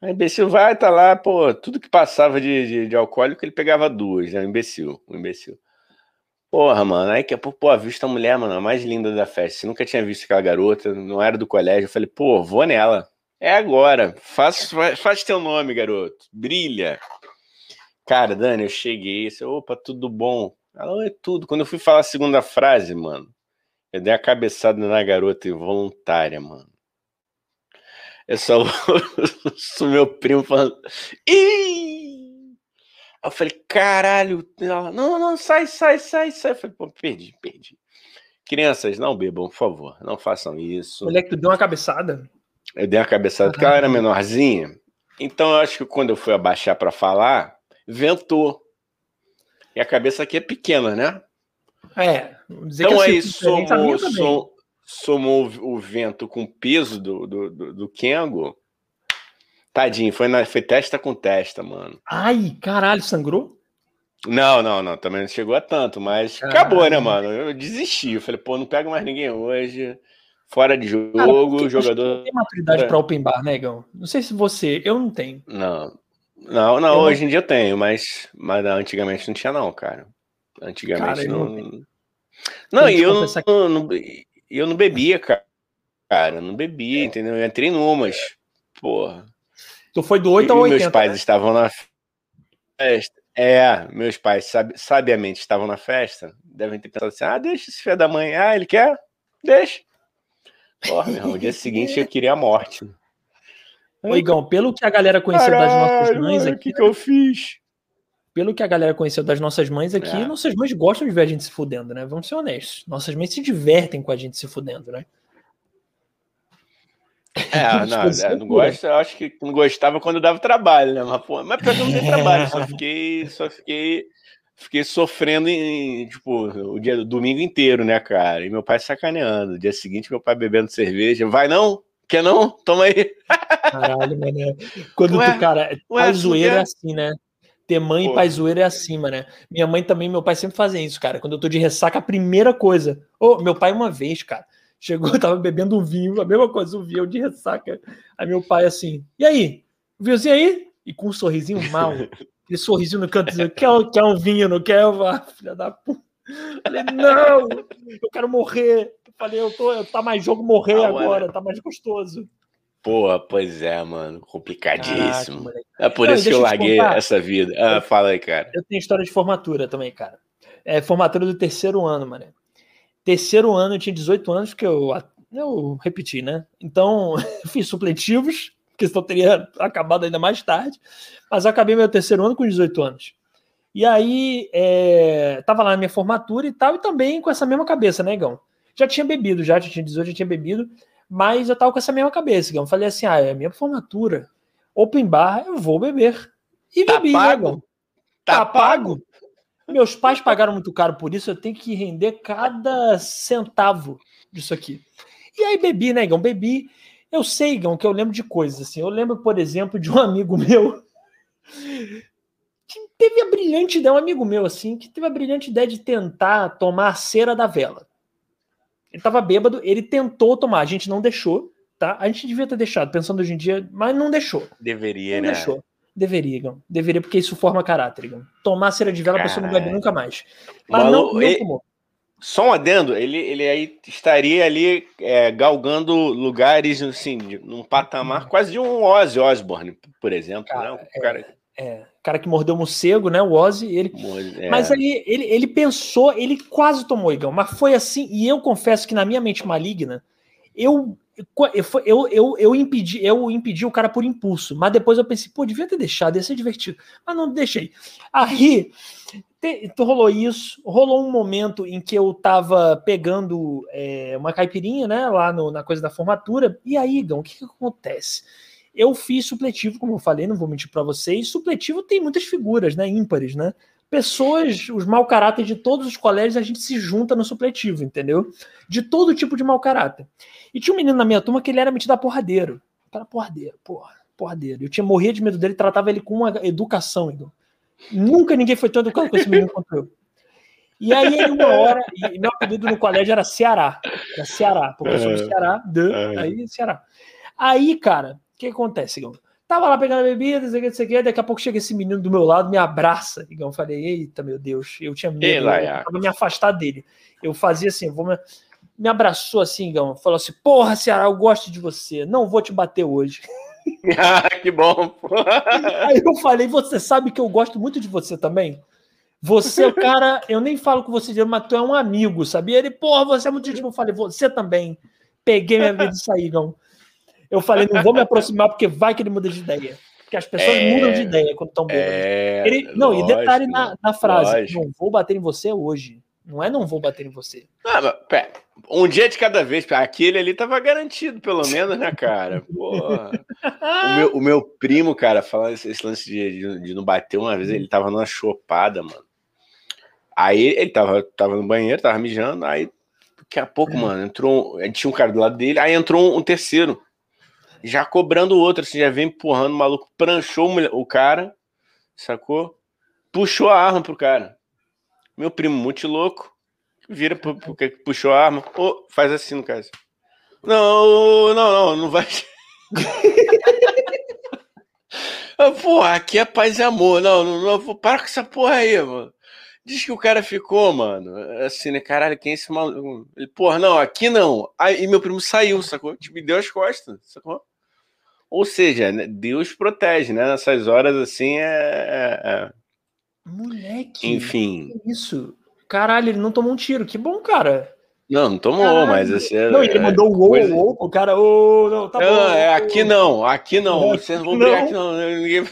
A imbecil vai, tá lá, pô, tudo que passava de, de, de alcoólico ele pegava duas, né? imbecil, o imbecil. Porra, mano, aí que pô, visto a mulher, mano, a mais linda da festa. Você nunca tinha visto aquela garota, não era do colégio. Eu falei, pô, vou nela. É agora. Faz, faz teu nome, garoto. Brilha. Cara, Dani, eu cheguei. Disse, Opa, tudo bom? Ela é tudo. Quando eu fui falar a segunda frase, mano, eu dei a cabeçada na garota involuntária, mano. Eu só o meu primo falando. Ih! eu falei, caralho, ela, não, não, sai, sai, sai, sai. Eu falei, pô, perdi, perdi. Crianças, não bebam, por favor, não façam isso. Moleque, tu deu uma cabeçada? Eu dei uma cabeçada, porque ela era menorzinha. Então, eu acho que quando eu fui abaixar para falar, ventou. E a cabeça aqui é pequena, né? É. Então aí somou, somou, somou o vento com o peso do, do, do, do Kengo Tadinho, foi, na, foi testa com testa, mano. Ai, caralho, sangrou? Não, não, não, também não chegou a tanto, mas caralho. acabou, né, mano? Eu desisti, eu falei, pô, não pego mais ninguém hoje. Fora de jogo, Cara, jogador. Tem maturidade para open bar, negão? Né, não sei se você, eu não tenho. Não, não, não, eu hoje não... em dia eu tenho, mas, mas antigamente não tinha, não, cara. Antigamente cara, não. Não, não e eu não, não, eu não bebia, cara. Cara, não bebia, entendeu? Eu entrei numas. Porra. Tu foi do 8 ao 80. Meus pais né? estavam na festa. É, meus pais sabi, sabiamente estavam na festa, devem ter pensado assim: ah, deixa esse filho da mãe. Ah, ele quer? Deixa. Porra, meu irmão, no dia seguinte eu queria a morte. Ô, Igão, pelo que a galera conheceu Caralho, das nossas mães aqui. O que, que eu fiz? Pelo que a galera conheceu das nossas mães aqui, é. nossas mães gostam de ver a gente se fudendo, né? Vamos ser honestos. Nossas mães se divertem com a gente se fudendo, né? É, não, é, não gosto, eu acho que não gostava quando dava trabalho, né? Mas, pô, mas porque eu não dei trabalho, só fiquei, só fiquei, fiquei sofrendo em, tipo, o dia do domingo inteiro, né, cara? E meu pai sacaneando. No dia seguinte, meu pai bebendo cerveja. Vai não? Quer não? Toma aí. Caralho, mano. Quando ué, tu, cara, ué, pai zoeira é assim, né? Ter mãe Pô. e pai zoeira é assim, mano. Minha mãe também, meu pai sempre fazem isso, cara. Quando eu tô de ressaca, a primeira coisa. Ô, oh, meu pai uma vez, cara, chegou, tava bebendo um vinho, a mesma coisa, um vinho de ressaca. Aí meu pai assim, e aí? Vinhozinho aí? E com um sorrisinho mal. Aquele sorrisinho no canto, dizendo, quer, quer um vinho, não quer? Ah, filha da puta. Falei, não, eu quero morrer. Falei, eu tô, tá mais jogo morrer ah, agora, mano. tá mais gostoso. Pô, pois é, mano. Complicadíssimo. Caraca, é por não, isso que eu larguei essa vida. Ah, fala aí, cara. Eu tenho história de formatura também, cara. É formatura do terceiro ano, mano. Terceiro ano eu tinha 18 anos, que eu, eu repeti, né? Então, fiz supletivos, que senão teria acabado ainda mais tarde. Mas acabei meu terceiro ano com 18 anos. E aí, é, tava lá na minha formatura e tal, e também com essa mesma cabeça, né, Igão? Já tinha bebido, já, já tinha 18, já tinha bebido, mas eu tava com essa mesma cabeça, Igão. Falei assim, ah, é a minha formatura, open bar, eu vou beber. E tá bebi, né, pago? né? Tá, tá pago? pago? Meus pais pagaram muito caro por isso, eu tenho que render cada centavo disso aqui. E aí bebi, né, Igão? Bebi. Eu sei, Igão, que eu lembro de coisas assim. Eu lembro, por exemplo, de um amigo meu que teve a brilhante ideia, um amigo meu assim, que teve a brilhante ideia de tentar tomar a cera da vela. Ele tava bêbado, ele tentou tomar, a gente não deixou, tá? A gente devia ter deixado, pensando hoje em dia, mas não deixou. Deveria, não né? Deixou. Deveria, Igão. Deveria, porque isso forma caráter, Igão. Tomar cera de vela, a pessoa não bebe nunca mais. Mas Malu, não, não ele, tomou. Só um adendo, ele, ele aí estaria ali é, galgando lugares, assim, num patamar uhum. quase de um Ozzy Osbourne, por exemplo. Cara, né? Um cara... É, é, cara que mordeu o morcego, né? O Ozzy, ele. É. Mas aí ele, ele pensou, ele quase tomou, Igão, mas foi assim, e eu confesso que na minha mente maligna, eu eu, eu, eu, impedi, eu impedi o cara por impulso, mas depois eu pensei, pô, devia ter deixado, ia ser divertido. Mas não deixei. Aí te, rolou isso, rolou um momento em que eu tava pegando é, uma caipirinha, né, lá no, na coisa da formatura, e aí, Igão, o que, que acontece? Eu fiz supletivo, como eu falei, não vou mentir para vocês. Supletivo tem muitas figuras, né? Ímpares, né? pessoas, os mau caráter de todos os colégios, a gente se junta no supletivo, entendeu? De todo tipo de mau caráter. E tinha um menino na minha turma que ele era metido a porradeiro. Cara, porradeiro, porra, porradeiro. Eu tinha morrido de medo dele, tratava ele com uma educação, então. Nunca ninguém foi tão educado com esse menino quanto eu. E aí, uma hora, e meu apelido no colégio era Ceará. Era Ceará, porque eu sou do Ceará, de, aí Ceará. Aí, cara, que acontece, Igor? Tava lá pegando a bebida, não sei o que, não sei o que. Daqui a pouco chega esse menino do meu lado, me abraça. Eu falei, eita, meu Deus, eu tinha medo, eu tava me afastar dele. Eu fazia assim, vou me... me abraçou assim, Gão, falou assim: Porra, Ceará, eu gosto de você, não vou te bater hoje. ah, que bom. Aí eu falei: Você sabe que eu gosto muito de você também? Você é o cara, eu nem falo com você, mas tu é um amigo, sabia? Ele, porra, você é muito gente. Eu falei: Você também. Peguei minha vida e saí, Gão. Eu falei, não vou me aproximar porque vai que ele muda de ideia. Porque as pessoas é, mudam de ideia quando estão bêbadas. É, ele, não, lógico, e detalhe na, na frase: lógico. não vou bater em você hoje. Não é não vou bater em você. Ah, pera, um dia de cada vez. Aquele ali tava garantido, pelo menos, né, cara? Porra. o, meu, o meu primo, cara, falando esse, esse lance de, de, de, não bater uma vez, ele tava numa chopada, mano. Aí ele tava, tava no banheiro, tava mijando, aí daqui a pouco, é. mano, entrou. Tinha um cara do lado dele, aí entrou um, um terceiro já cobrando o outro, assim, já vem empurrando o maluco, pranchou o cara, sacou? Puxou a arma pro cara. Meu primo, muito louco, vira porque puxou a arma, oh, faz assim no caso. Não, não, não, não vai. porra, aqui é paz e amor. Não, não, não, para com essa porra aí, mano. Diz que o cara ficou, mano, assim, né? Caralho, quem é esse maluco? Ele, porra, não, aqui não. Aí meu primo saiu, sacou? Tipo, me deu as costas, sacou? Ou seja, né, Deus protege, né? Nessas horas assim é, é, Moleque. Enfim. Isso. Caralho, ele não tomou um tiro. Que bom, cara. Não, não tomou, Caralho. mas assim. é- Não, ele é mandou o coisa- ou, ou, o cara, ô, não, tá não, bom. é aqui não, aqui não. Não, Vocês não vão brigar aqui não. né? Ninguém-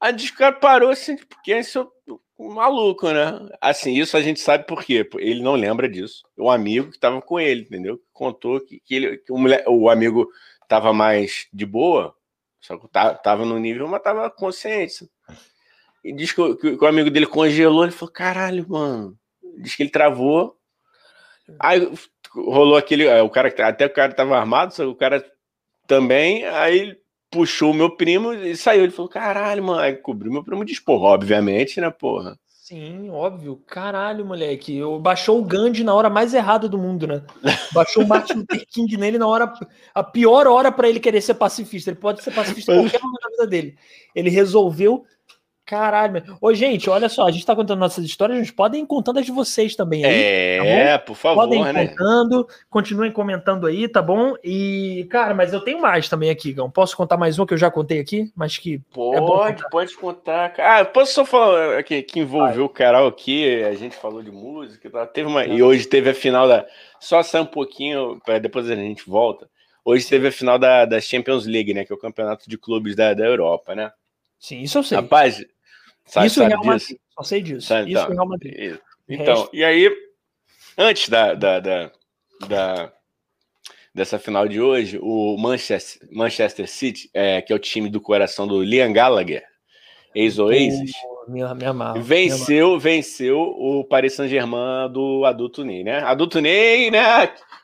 Aí o cara parou assim, porque é seu maluco, né? Assim, isso a gente sabe por quê. Ele não lembra disso. O amigo que tava com ele, entendeu? Contou que, que, ele, que o, mulher- o amigo tava mais de boa, só que tava no nível, mas tava consciente. E diz que, o- que o amigo dele congelou, ele falou: caralho, mano. Diz que ele travou. Aí rolou aquele. é, O cara, até o cara tava armado, só que o cara também. Aí puxou o meu primo e saiu. Ele falou: caralho, mano. Aí cobriu meu primo de esporro, obviamente, né, porra? Sim, óbvio. Caralho, moleque. Eu baixou o Gandhi na hora mais errada do mundo, né? Baixou o Martin Luther King nele na hora. A pior hora pra ele querer ser pacifista. Ele pode ser pacifista em Mas- qualquer momento da vida dele. Ele resolveu. Caralho, meu. Ô, gente, olha só, a gente tá contando nossas histórias, a gente podem ir contando as de vocês também aí. É, por favor, Podem ir né? contando, continuem comentando aí, tá bom? E, cara, mas eu tenho mais também aqui, Gão. Posso contar mais um que eu já contei aqui? Mas que. É bom Pode, pode contar. cara. Ah, posso só falar aqui que envolveu o karaokê, a gente falou de música, tá? teve uma, e hoje teve a final da. Só sai um pouquinho, pra depois a gente volta. Hoje teve a final da, da Champions League, né? Que é o campeonato de clubes da, da Europa, né? Sim, isso eu sei. Rapaz, sabe, isso é sabe Real disso? Madrid. Só sei disso. Sabe, isso então, Real Madrid. Então, resto- e aí, antes da, da, da, da- dessa final de hoje, o Manchester, Manchester City, é, que é o time do coração do Liam Gallagher, ex-Oasis, Me, me amarro. venceu, venceu o Paris Saint-Germain do Adulto Ney, né? Adulto Ney, né?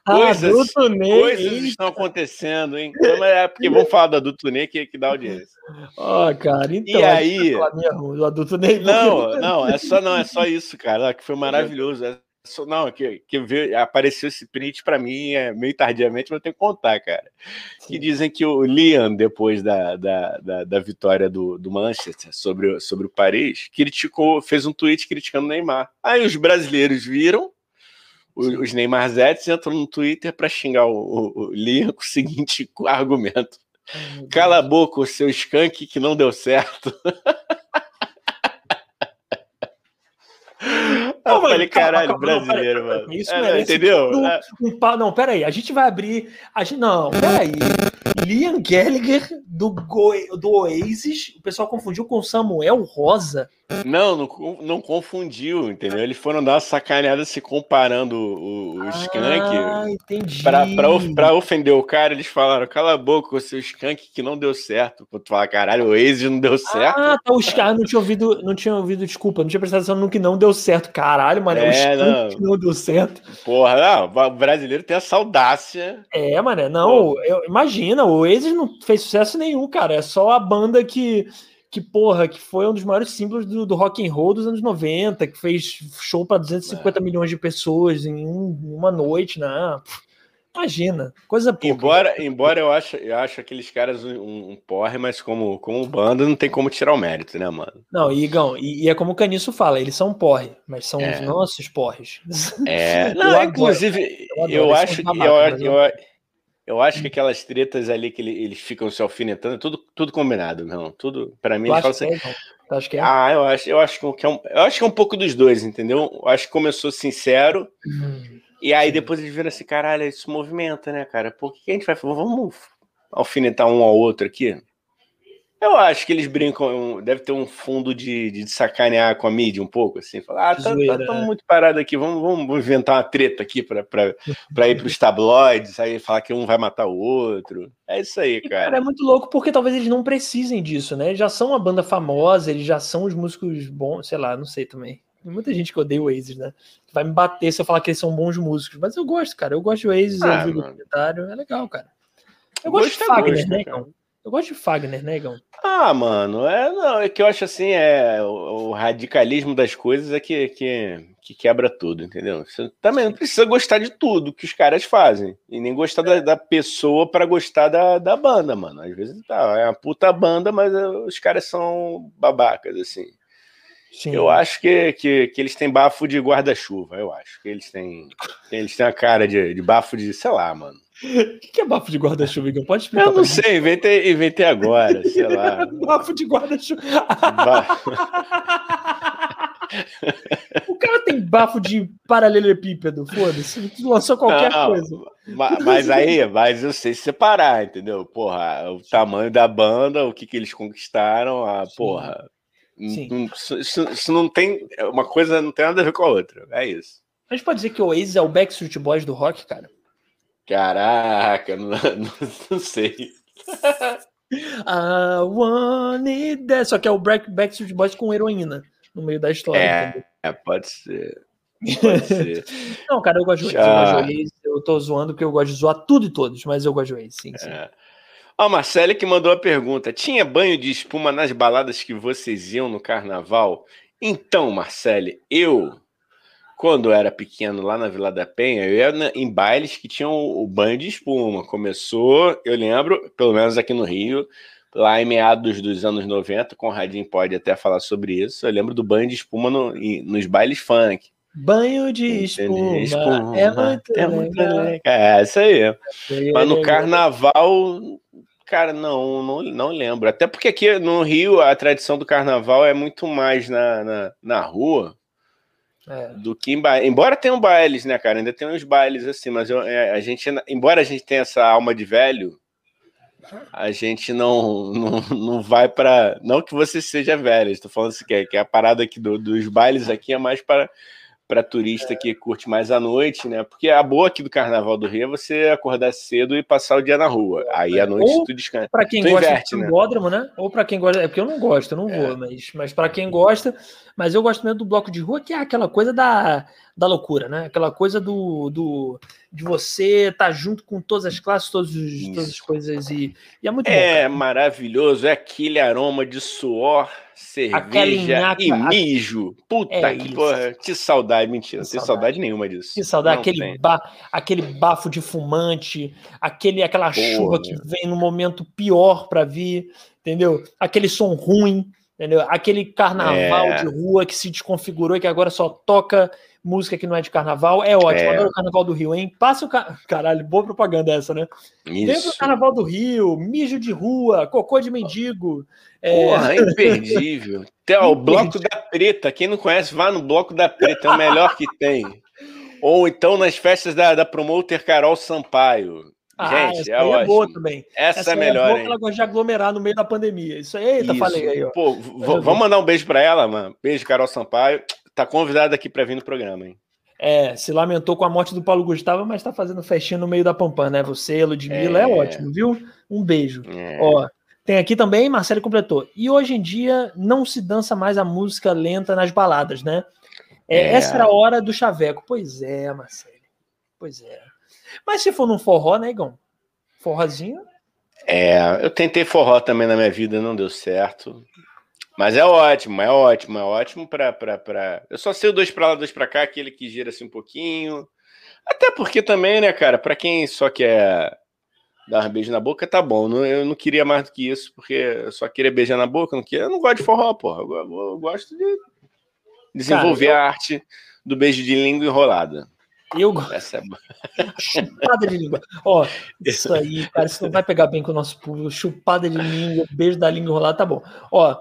Ah, Coisas, Adulto Ney. coisas estão acontecendo, hein? Então, é porque vamos falar do Adulto Ney que, que dá audiência. Ó, cara, então. E a aí- do adulto Ney. Não, não, é só não, é só isso, cara, que foi maravilhoso. É não, que, que veio, apareceu esse print pra mim é meio tardiamente, mas eu tenho que contar, cara. Que dizem que o Liam, depois da, da, da, da vitória do, do Manchester sobre, o- sobre o Paris, criticou, fez um tweet criticando o Neymar. Aí os brasileiros viram. o- Os Neymar Zetes entram no Twitter para xingar o, o, o Liam com o seguinte argumento: Cala a boca, o seu skunk que não deu certo. Eu Não, falei, mano, calma, caralho, calma, não, brasileiro, peraí, peraí, mano. isso É, não, merece entendeu? tudo. É, Um pa- Não, peraí, a gente vai abrir. A gente... Não, peraí. Liam Gallagher do, Go... do Oasis, o pessoal confundiu com Samuel Rosa. Não, não, não confundiu, entendeu? Eles foram dar uma sacaneada se comparando o, o Skank. Ah, entendi. Pra, pra, pra ofender o cara, eles falaram: cala a boca, o seu Skank que não deu certo. Quando tu fala, caralho, o Oasis não deu certo. Ah, tá, os caras não tinha ouvido, não tinha ouvido, desculpa, não tinha prestado atenção no que não deu certo. Caralho, mano, É, o Skank não. não deu certo. Porra, não, o brasileiro tem essa audácia. É, mano, não, eu, imagina, o Oasis não fez sucesso nenhum, cara, é só a banda que, que porra, que foi um dos maiores símbolos do, do rock and roll dos anos 90, que fez show para 250 É. milhões de pessoas em um- uma noite, né? Imagina, coisa pouca. Embora, embora eu acho, eu acho aqueles caras um, um porre, mas como, como banda não tem como tirar o mérito, né, mano? Não, Igão, e, e é como o Caniço fala, eles são porre, mas são É. os nossos porres. É, Eu não, adoro, inclusive, eu adoro, eu, eles acho que eu, eu, eu acho que aquelas tretas ali que ele- eles ficam se alfinetando, é tudo, tudo combinado, meu. Tudo, pra mim, eles falam assim, é, acha que é? ah, eu acho, eu acho que é um, eu acho que é um pouco dos dois, entendeu? Eu acho que começou sincero, Hum, e aí Sim. depois eles viram assim, caralho, isso movimenta, né, cara? Por que a gente vai vamos alfinetar um ao outro aqui? Eu acho que eles brincam, deve ter um fundo de, de sacanear com a mídia um pouco, assim. Falar, ah, tá, tá, tamo né? muito parado aqui, vamos, vamos inventar uma treta aqui pra ir pros tabloides, aí falar que um vai matar o outro. É isso aí, E, cara, cara. é muito louco porque talvez eles não precisem disso, né? Eles já são uma banda famosa, eles já são os músicos bons, sei lá, não sei também. Tem muita gente que odeia o Oasis, né? Vai me bater se eu falar que eles são bons músicos. Mas eu gosto, cara. Eu gosto de Oasis, eu Ah, vi o mano. documentário. É legal, cara. Eu gosto Gosto de é Fagner, gosto, né, cara. Igão? Eu gosto de Fagner, né, Igão? Ah, mano, é, não, é que eu acho assim, é o, o radicalismo das coisas é que, que, que quebra tudo, entendeu? Você também não precisa gostar de tudo que os caras fazem. E nem gostar da, da pessoa pra gostar da, da banda, mano. Às vezes tá, é uma puta banda, mas eh, os caras são babacas, assim. Sim. Eu acho que, que, que eles têm bafo de guarda-chuva, eu acho. Que eles têm. Eles têm a cara de, de bafo de, sei lá, mano. O que que é bafo de guarda-chuva, Igão? Pode explicar Eu não sei, inventei, inventei agora, sei lá. Bafo de guarda-chuva. O cara tem bafo de paralelepípedo, foda-se. Lançou qualquer não, coisa. Mas aí, mas eu sei separar, entendeu? Porra, o tamanho da banda, o que, que eles conquistaram, a porra. Sim. Não, isso, isso, não tem. Uma coisa não tem nada a ver com a outra. É isso. A gente pode dizer que o Oasis é o Backstreet Boys do rock, cara? Caraca, não, não, não sei. I want that. Só que é o Backstreet Boys com heroína no meio da história. É, é pode ser. Pode ser. Não, cara, eu gosto de Oasis. Eu, eu tô zoando porque eu gosto de zoar tudo e todos, mas eu gosto de Oasis, sim, sim. É. Ó, Marcele que mandou a pergunta: tinha banho de espuma nas baladas que vocês iam no carnaval? Então, Marcele, eu quando eu era pequeno lá na Vila da Penha, eu ia em bailes que tinham o banho de espuma. Começou, eu lembro, pelo menos aqui no Rio, lá em meados dos anos 90, com o Radinho pode até falar sobre isso. Eu lembro do banho de espuma no, nos bailes funk. Banho de espuma, espuma, é muito, é muito legal. É, isso aí. Mas no carnaval, cara, não, não, não lembro. Até porque aqui no Rio a tradição do carnaval é muito mais na, na, na rua é. Do que em baile. Embora tenham bailes, né, cara? Ainda tem uns bailes assim, mas eu, é, a gente, embora a gente tenha essa alma de velho, a gente não, não, não vai para. Não que você seja velho, estou falando assim, que, é, que a parada aqui do, dos bailes aqui é mais para para turista que curte mais a noite, né? Porque a boa aqui do Carnaval do Rio é você acordar cedo e passar o dia na rua. Aí à noite Ou, tu descansa. Para quem tu gosta inverte, de sambódromo, né? né? Ou para quem gosta, é porque eu não gosto, eu não é. vou, mas, mas para quem gosta, mas eu gosto mesmo do bloco de rua, que é aquela coisa da, da loucura, né? Aquela coisa do, do de você estar tá junto com todas as classes, todos os, todas as coisas e, e é muito é bom. É maravilhoso, é aquele aroma de suor, cerveja e mijo. Puta é que porra, que saudade, mentira, não tenho saudade nenhuma disso. Que saudade, aquele, ba, aquele bafo de fumante, aquele, aquela porra, chuva que vem no momento pior para vir, entendeu? Aquele som ruim Entendeu? Aquele carnaval é. de rua que se desconfigurou e que agora só toca música que não é de carnaval. É ótimo. É. Agora o carnaval do Rio, hein? Passa o. Car... Caralho, boa propaganda essa, né? Isso. o carnaval do Rio, mijo de rua, cocô de mendigo. É... Porra, imperdível. Tem, ó, o Bloco da Preta. Quem não conhece, vá no Bloco da Preta. É o melhor que tem. Ou então nas festas da, da promoter Carol Sampaio. Ah, Gente, é, é boa também. Essa, essa é, é melhor. É boa ela gosta de aglomerar no meio da pandemia. Isso aí, eita, Isso. falei aí, ó. Pô, vamos mandar um beijo para ela, mano. Beijo, Carol Sampaio. Tá convidada aqui para vir no programa, hein? É, se lamentou com a morte do Paulo Gustavo, mas tá fazendo festinha no meio da Pampan, né? Você, Ludmilla, é, é ótimo, viu? Um beijo. É. Ó, tem aqui também, Marcelo completou. E hoje em dia não se dança mais a música lenta nas baladas, né? É, é. Essa era a hora do chaveco. Pois é, Marcelo. Pois é. Mas se for num forró, né, Igão? Forrozinho? É, eu tentei forró também na minha vida, não deu certo. Mas é ótimo, é ótimo, é ótimo pra. pra, pra... Eu só sei o dois pra lá, dois pra cá, aquele que gira assim um pouquinho. Até porque também, né, cara, pra quem só quer dar um beijo na boca, tá bom. Eu não queria mais do que isso, porque eu só queria beijar na boca, não queria. Eu não gosto de forró, porra. Eu, eu gosto de desenvolver cara, eu... a arte do beijo de língua enrolada. Eu Essa é chupada de língua. Ó, isso aí, cara, isso não vai pegar bem com o nosso público. Chupada de língua, beijo da língua enrolada, tá bom. Ó,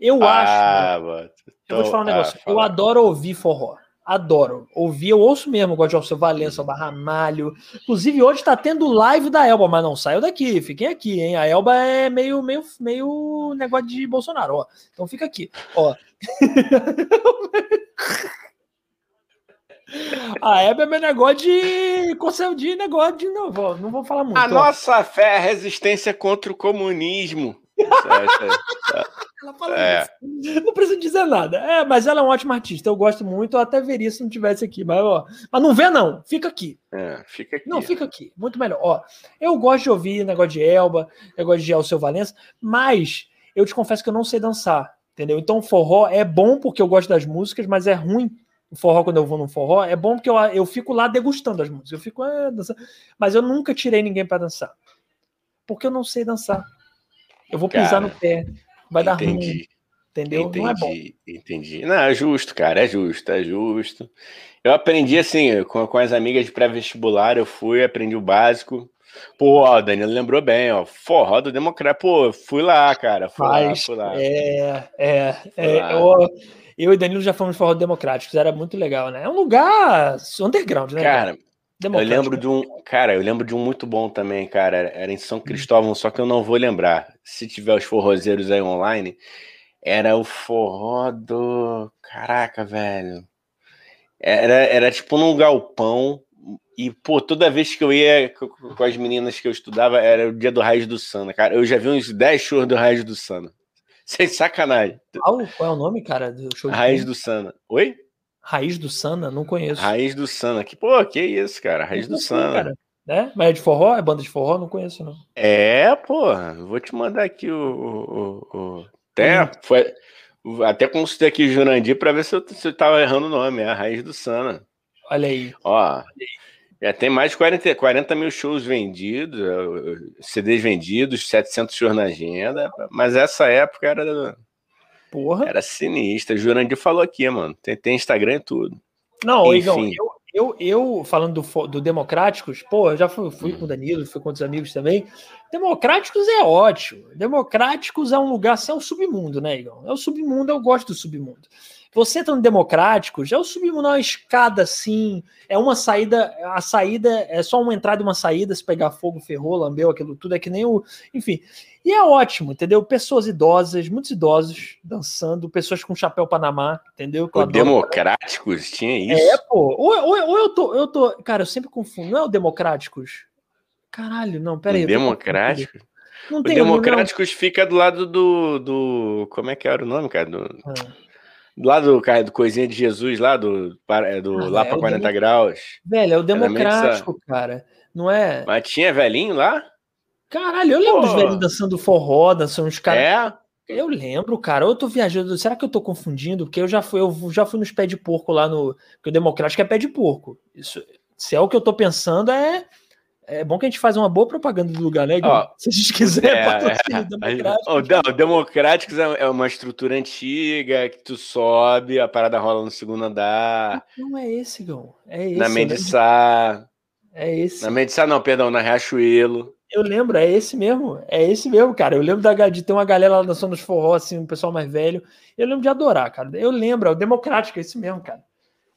eu ah, acho. Mano. eu vou te falar um negócio. Ah, eu adoro ouvir forró. Adoro. Ouvir, eu ouço mesmo, gosto de Alceu Valença, Barramalho. Inclusive, hoje tá tendo live da Elba, mas não saiu daqui, fiquem aqui, hein? A Elba é meio, meio, meio negócio de Bolsonaro, ó. Então fica aqui, ó. A Hebe é meu negócio de conselho de negócio de novo. Não vou falar muito. A ó. nossa fé é resistência contra o comunismo. ela fala é. isso. Não precisa dizer nada. É, mas ela é um ótima artista. Eu gosto muito. Eu até veria se não tivesse aqui. Mas, ó, mas não vê, não. Fica aqui. É, fica aqui. Não, fica aqui. Muito melhor. Ó, eu gosto de ouvir negócio de Elba, negócio de Alceu Valença, mas eu te confesso que eu não sei dançar. Entendeu? Então, forró é bom porque eu gosto das músicas, mas é ruim o forró, quando eu vou no forró, é bom porque eu, eu fico lá degustando as músicas. Eu fico é, dançando. Mas eu nunca tirei ninguém para dançar. Porque eu não sei dançar. Eu vou pisar cara, no pé. Vai dar ruim. Entendeu? Entendi, não é bom. Entendi. Não, é justo, cara. É justo, é justo. Eu aprendi assim, com, com as amigas de pré-vestibular, eu fui, aprendi o básico. Pô, o Danilo lembrou bem, ó. Forró do Democrata. Pô, fui lá, cara. Fui Mas, lá, fui lá. É, é. é eu, eu, e Danilo já fomos Forró Democráticos, era muito legal, né? É um lugar underground, né? Cara, eu lembro de um. Cara, eu lembro de um muito bom também, cara. Era em São hum. Cristóvão, só que eu não vou lembrar. Se tiver os forrozeiros aí online, era o forró do. Caraca, velho. Era, era tipo num galpão e, pô, toda vez que eu ia com as meninas que eu estudava, era o dia do Raiz do Sana, cara. Eu já vi uns 10 shows do Raiz do Sana. Sem sacanagem. Qual, qual é o nome, cara, do show Raiz do Sana. Oi? Raiz do Sana? Não conheço. Raiz do Sana. Que, pô, que isso, cara? Raiz do Sana. Cara. É? Mas é de forró? É banda de forró? Não conheço, não. É, pô. Vou te mandar aqui o. o, o... Até, hum. foi, até consultei aqui o Jurandir para ver se eu, se eu tava errando o nome. É a Raiz do Sana. Olha aí. Ó, Olha aí. Já tem mais de 40, 40 mil shows vendidos, eh, CDs vendidos, 700 shows na agenda, mas essa época era. Porra. Era sinistra. Jurandir falou aqui, mano. Tem, tem Instagram e tudo. Não, Igão, eu, eu, eu, falando do, do Democráticos, pô, eu já fui, fui hum. com o Danilo, fui com outros amigos também. Democráticos é ótimo. Democráticos é um lugar, assim, é o submundo, né, Igão? É o submundo, eu gosto do submundo. Você entra no democrático, já é o é uma escada assim, é uma saída, a saída é só uma entrada e uma saída, se pegar fogo, ferrou, lambeu, aquilo tudo, é que nem o. Enfim. E é ótimo, entendeu? Pessoas idosas, muitos idosos dançando, pessoas com chapéu Panamá, entendeu? O democráticos tinha isso. É, pô. Ou, ou, ou, eu tô, eu tô. Cara, eu sempre confundo. Não é o democráticos? Caralho, não, peraí. O democráticos? Não tem, o Democráticos não... fica do lado do, do. Como é que era o nome, cara? Do... Ah lá do, do Coisinha de Jesus, lá do, é, do ah, lá para 40 demo... graus. Velho, é o democrático, cara. Não é? Mas tinha velhinho lá? Caralho, eu lembro Pô. dos velhinhos dançando forró, dançando uns caras. É? Eu lembro, cara. Eu tô viajando. Será que eu tô confundindo? Porque eu já fui, eu já fui nos pé de porco lá no. Porque o democrático é pé de porco. Isso, se é o que eu tô pensando, é é bom que a gente faz uma boa propaganda do lugar, né? Ó, Se a gente quiser, é, patrocínio democrático. O, Democráticos é, é uma estrutura antiga que tu sobe, a parada rola no segundo andar. Não é esse, Gão. É esse. Na Mendissá. É esse. Na Mendissá, não, perdão, na Riachuelo. Eu lembro, é esse mesmo. É esse mesmo, cara. Eu lembro da, de ter uma galera lá dançando os forró, assim, um pessoal mais velho. Eu lembro de adorar, cara. Eu lembro, é o Democrático, é esse mesmo, cara.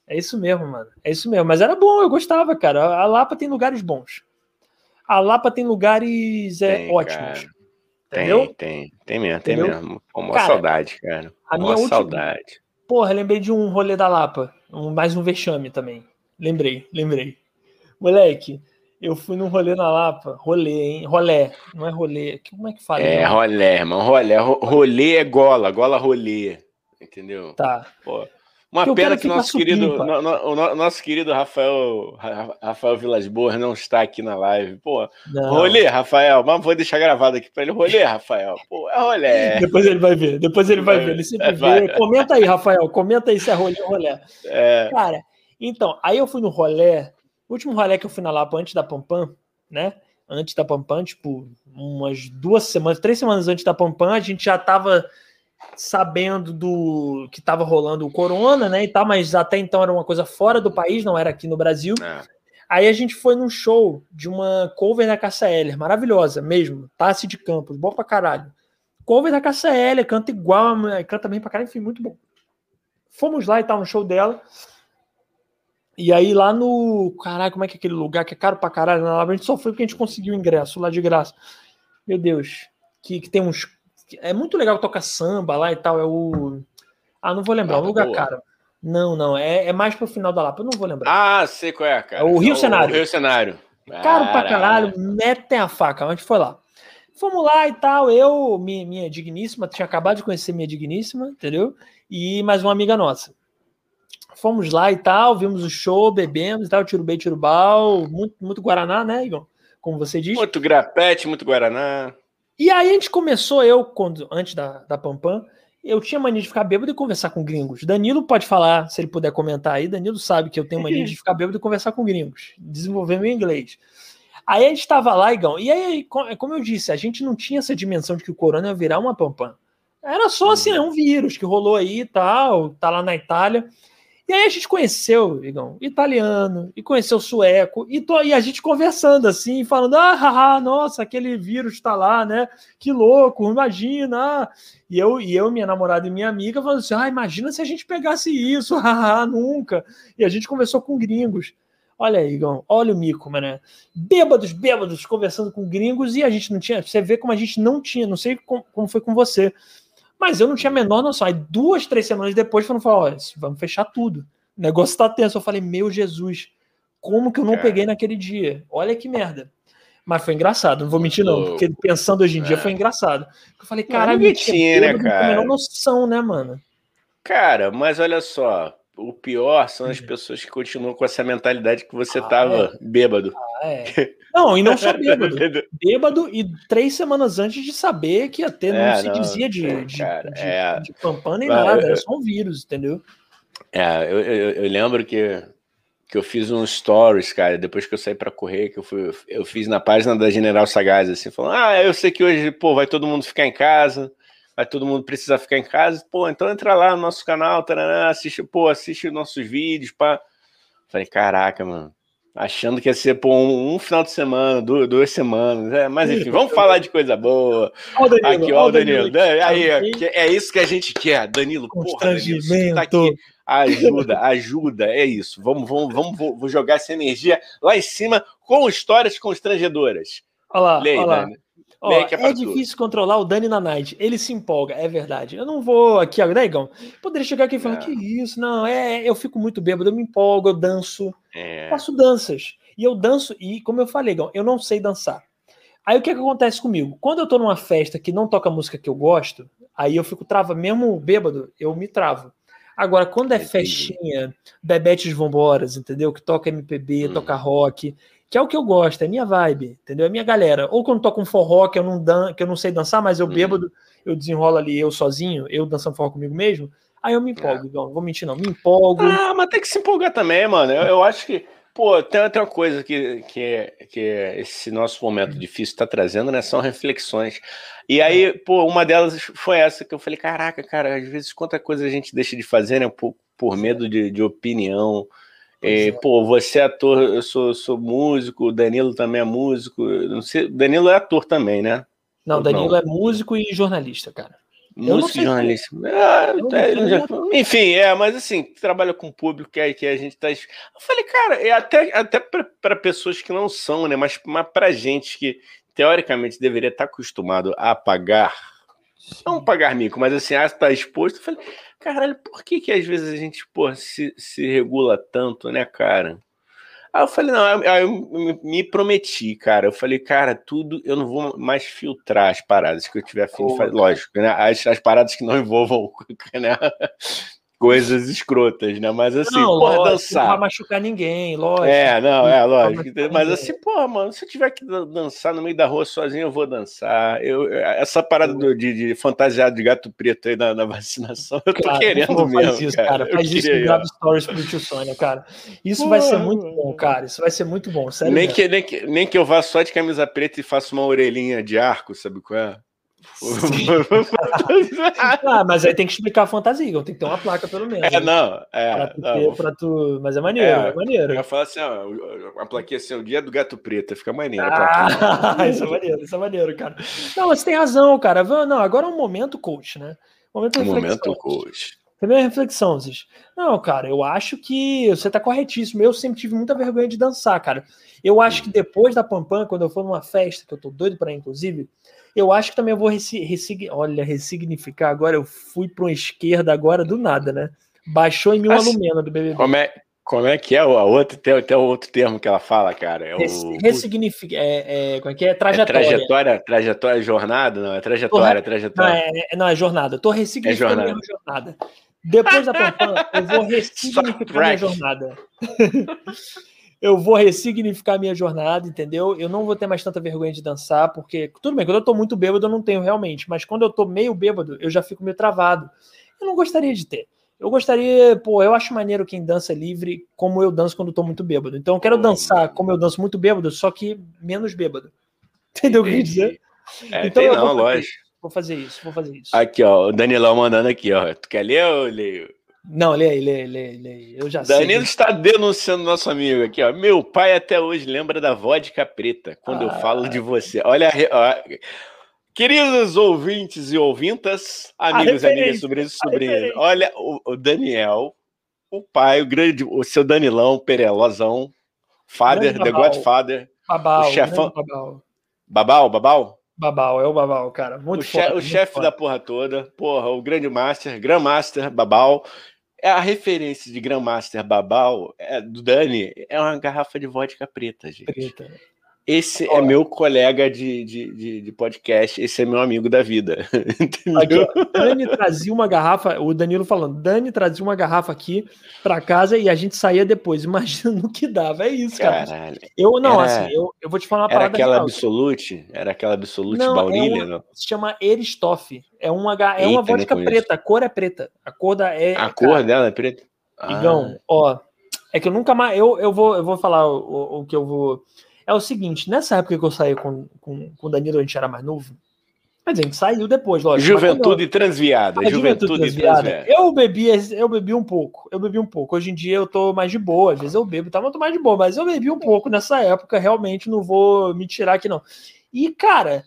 É isso mesmo, mano. É isso mesmo. Mas era bom, eu gostava, cara. A Lapa tem lugares bons. A Lapa tem lugares é, tem, ótimos. Cara. Entendeu? Tem, tem, tem mesmo, tem Entendeu? mesmo. Uma cara, saudade, cara. A minha última... saudade. Porra, lembrei de um rolê da Lapa. Um, mais um vexame também. Lembrei, lembrei. Moleque, eu fui num rolê na Lapa. Rolê, hein? Rolé. Não é rolê. Como é que fala? É, não? rolé, irmão. Rolé. Rolê é gola. Gola rolê. Entendeu? Tá. Pô. Uma pena que nosso querido, no, no, o nosso querido Rafael, Rafael Vilas Boas não está aqui na live. Pô, não. rolê, Rafael, mas vou deixar gravado aqui para ele. Rolê, Rafael. Pô, é rolê. Depois ele vai ver, depois ele vai, ver. Ele sempre é, vê. Comenta aí, Rafael, comenta aí se é rolê ou rolê. É. Cara, então, aí eu fui no rolê, o último rolê que eu fui na Lapa antes da Pampam, né? Antes da Pampam, tipo, umas duas semanas, três semanas antes da Pampam, a gente já tava sabendo do que estava rolando o corona, né, e tal, mas até então era uma coisa fora do país, não era aqui no Brasil. É. Aí a gente foi num show de uma cover da Cassa Heller, maravilhosa mesmo, Tassi de Campos, bom pra caralho. Cover da Cassa Heller, canta igual, canta bem pra caralho, enfim, muito bom. Fomos lá e tal, no show dela. E aí lá no. Caralho, como é que é aquele lugar que é caro pra caralho? a gente só foi porque a gente conseguiu o ingresso lá de graça. Meu Deus. Que, que tem uns é muito legal tocar samba lá e tal. É o. Ah, não vou lembrar. um lugar boa. caro. Não, não. É, é mais pro final da Lapa. Eu não vou lembrar. Ah, sei qual é, cara. É o Rio é Cenário. O Rio Cenário. Caro pra caralho. Metem a faca. Gente foi lá. Fomos lá e tal. Eu, minha, minha digníssima, tinha acabado de conhecer minha digníssima, entendeu? E mais uma amiga nossa. Fomos lá e tal, vimos o show, bebemos e tal, tiro bem, tiro bal, muito, muito Guaraná, né, Igor? Como você diz. Muito grapete, muito Guaraná. E aí a gente começou, eu, quando, antes da, da Pampam, eu tinha mania de ficar bêbado e conversar com gringos. Danilo pode falar, se ele puder comentar aí. Danilo sabe que eu tenho mania de ficar bêbado e conversar com gringos, desenvolver meu inglês. Aí a gente estava lá, Igão, e aí, como eu disse, a gente não tinha essa dimensão de que o corona ia virar uma Pampam. Era só assim, é um vírus que rolou aí e tal, tá lá na Itália. E aí a gente conheceu, Igão, italiano, e conheceu sueco, e, tô, e a gente conversando assim, falando, ah, haha, nossa, aquele vírus tá lá, né? Que louco, imagina. E eu, e eu, minha namorada e minha amiga falando assim, ah, imagina se a gente pegasse isso, haha, nunca. E a gente conversou com gringos. Olha aí, Igão, olha o mico, mano. Bêbados, bêbados, conversando com gringos, e a gente não tinha. Você vê como a gente não tinha, não sei como, como foi com você mas eu não tinha a menor noção. Aí duas, três semanas depois foram falar: olha, vamos fechar tudo. O negócio tá tenso. Eu falei, meu Jesus, como que eu não peguei naquele dia? Olha que merda. Mas foi engraçado, não vou mentir, não, porque pensando hoje em dia é. foi engraçado. Eu falei, caralho, tinha, né, cara? Não menor noção, né, mano? Cara, mas olha só, o pior são as uhum. pessoas que continuam com essa mentalidade que você ah, tava é. bêbado. Ah, é. Não, e não só bêbado. bêbado e três semanas antes de saber que ia ter, é, não se não, dizia de, de, cara, de, é... de nem nada, eu, era só um vírus, entendeu? É, eu, eu, eu, lembro que, que eu fiz um stories, cara, depois que eu saí para correr, que eu, fui, eu fiz na página da General Sagaz, assim, falando, ah, eu sei que hoje, pô, vai todo mundo ficar em casa, vai todo mundo precisar ficar em casa, pô, então entra lá no nosso canal, assiste, pô, assiste nossos vídeos, pá. Falei, caraca, mano, achando que ia ser pô, um, um final de semana, duas, duas semanas, é, mas enfim, vamos falar de coisa boa. Ó, Danilo, aqui, ó, o Danilo, Danilo. Aí, é isso que a gente quer, Danilo, porra, Danilo, você tá aqui, ajuda, ajuda, é isso, vamos, vamos, vamos, vou jogar essa energia lá em cima com histórias constrangedoras. Olha lá, olha lá. Ó, é, é difícil controlar o Dani na night. Ele se empolga, é verdade. Eu não vou aqui, né, Igão? Poderia chegar aqui e falar: é. que isso? Não, é, eu fico muito bêbado, eu me empolgo, eu danço. É. Faço danças. E eu danço, e como eu falei, Igão, eu não sei dançar. Aí o que, é que acontece comigo? Quando eu tô numa festa que não toca música que eu gosto, aí eu fico trava, mesmo bêbado, eu me travo. Agora, quando é festinha, bebetes vamboras, entendeu? Que toca MPB, hum. toca rock, que é o que eu gosto, é minha vibe, entendeu? É minha galera. Ou quando toco um forró que eu não, dan que eu não sei dançar, mas eu uhum. bêbado, eu desenrolo ali eu sozinho, eu dançando forró comigo mesmo, aí eu me empolgo, é. não vou mentir não, me empolgo. Ah, mas tem que se empolgar também, mano. Eu, eu acho que, pô, tem outra coisa que, que, é, que é esse nosso momento difícil está trazendo, né? São reflexões. E aí, é. pô, uma delas foi essa que eu falei, caraca, cara, às vezes quanta coisa a gente deixa de fazer, né? Por, por medo de, de opinião, é, pô, você é ator, eu sou, sou músico, o Danilo também é músico. Não sei, Danilo é ator também, né? Não, Danilo não? é músico e jornalista, cara. Músico e jornalista. É, enfim, é, mas assim, trabalha com público que, é, que a gente tá. Eu falei, cara, é até, até para pessoas que não são, né? Mas, mas pra gente que teoricamente deveria estar acostumado a pagar, Sim. não pagar mico, mas assim, a estar exposto, eu falei, caralho, por que que às vezes a gente, pô, se, se regula tanto, né, cara? Aí eu falei, não, aí eu me prometi, cara. Eu falei, cara, tudo, eu não vou mais filtrar as paradas que eu tiver afim de fazer. Lógico, né? As, as paradas que não envolvam né? Coisas escrotas, né? Mas assim, não, porra, lógico, dançar. Não vai machucar ninguém, lógico. É, não, é, lógico. Mas assim, porra, mano, se eu tiver que dançar no meio da rua sozinho, eu vou dançar. Eu, essa parada do, de, de fantasiado de gato preto aí na, na vacinação, eu tô cara, querendo mesmo. Faz isso, cara. cara. Faz isso e grava stories pro tio Sônia, cara. Isso porra, vai ser muito bom, cara. Isso vai ser muito bom, sério. Nem que, nem, que, nem que eu vá só de camisa preta e faça uma orelhinha de arco, sabe qual é? ah, mas aí tem que explicar a fantasia, tem que ter uma placa pelo menos. É, não, é. Pra tu, não, ter, tu... Mas é maneiro, é, é maneiro. Eu falo assim, ó, uma plaquinha assim, o dia do gato preto, fica maneiro. Ah, isso é maneiro, isso é maneiro, cara. Não, você tem razão, cara. Não, agora é um momento coach, né? Momento, um momento coach. Primeira reflexão, Zis. Não, cara, eu acho que você tá corretíssimo. Eu sempre tive muita vergonha de dançar, cara. Eu acho que depois da Pampam, quando eu for numa festa, que eu tô doido para inclusive, eu acho que também eu vou ressignificar. Olha, ressignificar. Agora eu fui para uma esquerda agora do nada, né? Baixou em mil assim, alumena do BBB. Como é, como é que é o outro tem, tem outro termo que ela fala, cara? É o ressignifica, é, é, como é que é? Trajetória. É trajetória, trajetória, jornada, não é trajetória, trajetória. Não, é, não, é jornada. Tô ressignificando é jornada. jornada. Depois da Pampam, eu vou ressignificar minha jornada. eu vou ressignificar minha jornada, entendeu? Eu não vou ter mais tanta vergonha de dançar, porque tudo bem, quando eu tô muito bêbado eu não tenho realmente, mas quando eu tô meio bêbado, eu já fico meio travado. Eu não gostaria de ter. Eu gostaria, pô, eu acho maneiro quem dança livre como eu danço quando eu tô muito bêbado. Então eu quero dançar como eu danço muito bêbado, só que menos bêbado. Entendeu o que eu quer dizer? É, então, tem não, lógico. Vou fazer isso, vou fazer isso. Aqui, ó, o Danilão mandando aqui, ó. Tu quer ler ou leio? Não, lê aí, lê, lê, lê. Eu já Danilo sei. está denunciando nosso amigo aqui, ó. Meu pai até hoje lembra da vodka preta quando Ah. eu falo de você. Olha, ó. queridos ouvintes e ouvintas, amigos e amigas, sobrinhos e sobrinhas. Olha o, o Daniel, o pai, o grande, o seu Danilão, Perelozão, Father, The. Godfather, Babal, o chefão- grande Babal. Babal, Babal, é o Babal, cara. Muito o, che- foda, o chefe da porra toda, porra, o grande master, Grandmaster Babal. É a referência de Grandmaster Babal é, do Dani é uma garrafa de vodka preta, gente. Preta. Esse Ó. é meu colega de, de, de, de podcast, esse é meu amigo da vida. Aqui, Entendeu? ó, Dani trazia uma garrafa, o Danilo falando, Dani trazia uma garrafa aqui pra casa e a gente saía depois. Imagina no que dava. É isso, cara. Caralho. Eu não, Era- assim, eu, eu vou te falar uma Era parada aquela real. Absolute? Era aquela Absolute Não, é baunilha? uma- não? Se chama Eristoff. É uma, é Eita, uma vodka preta, a cor é preta. A cor da é. A cara, cor dela é preta? Igão, ó, é que eu nunca mais. Eu, eu, vou, eu vou falar o, o- o que eu vou. É o seguinte, nessa época que eu saí com, com, com o Danilo, a gente era mais novo. Dizer, a gente saiu depois, Ah, lógico. mas Juventude transviada. a Juventude transviada, transviada. Eu bebi, eu bebi um pouco. Eu bebi um pouco. Hoje em dia eu tô mais de boa. Às vezes eu bebo, tá? Mas eu tô mais de boa. Mas eu bebi um pouco nessa época. Realmente não vou me tirar aqui, não. E, cara,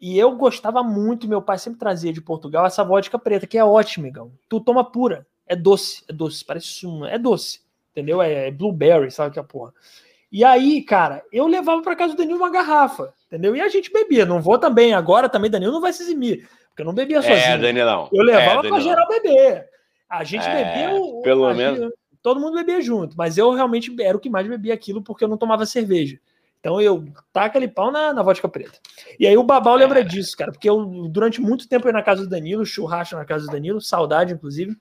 e eu gostava muito. Meu pai sempre trazia de Portugal essa vodka preta, que é ótima, Igão. Tu toma pura. É doce. É doce. Parece sumo. É doce. Entendeu? É, é blueberry, sabe que é porra. E aí, cara, eu levava pra casa do Danilo uma garrafa, entendeu? E a gente bebia. Não vou também, agora também, Danilo não vai se eximir, porque eu não bebia sozinho. É, Danilão. Eu levava é, pra Danilão. geral beber. A gente É, bebia o. pelo a menos. gente- todo mundo bebia junto, mas eu realmente era o que mais bebia aquilo porque eu não tomava cerveja. Então eu taca ali pau na, na vodka preta. E aí o Babal lembra É. disso, cara, porque eu durante muito tempo ia na casa do Danilo, churrasco na casa do Danilo, saudade, inclusive.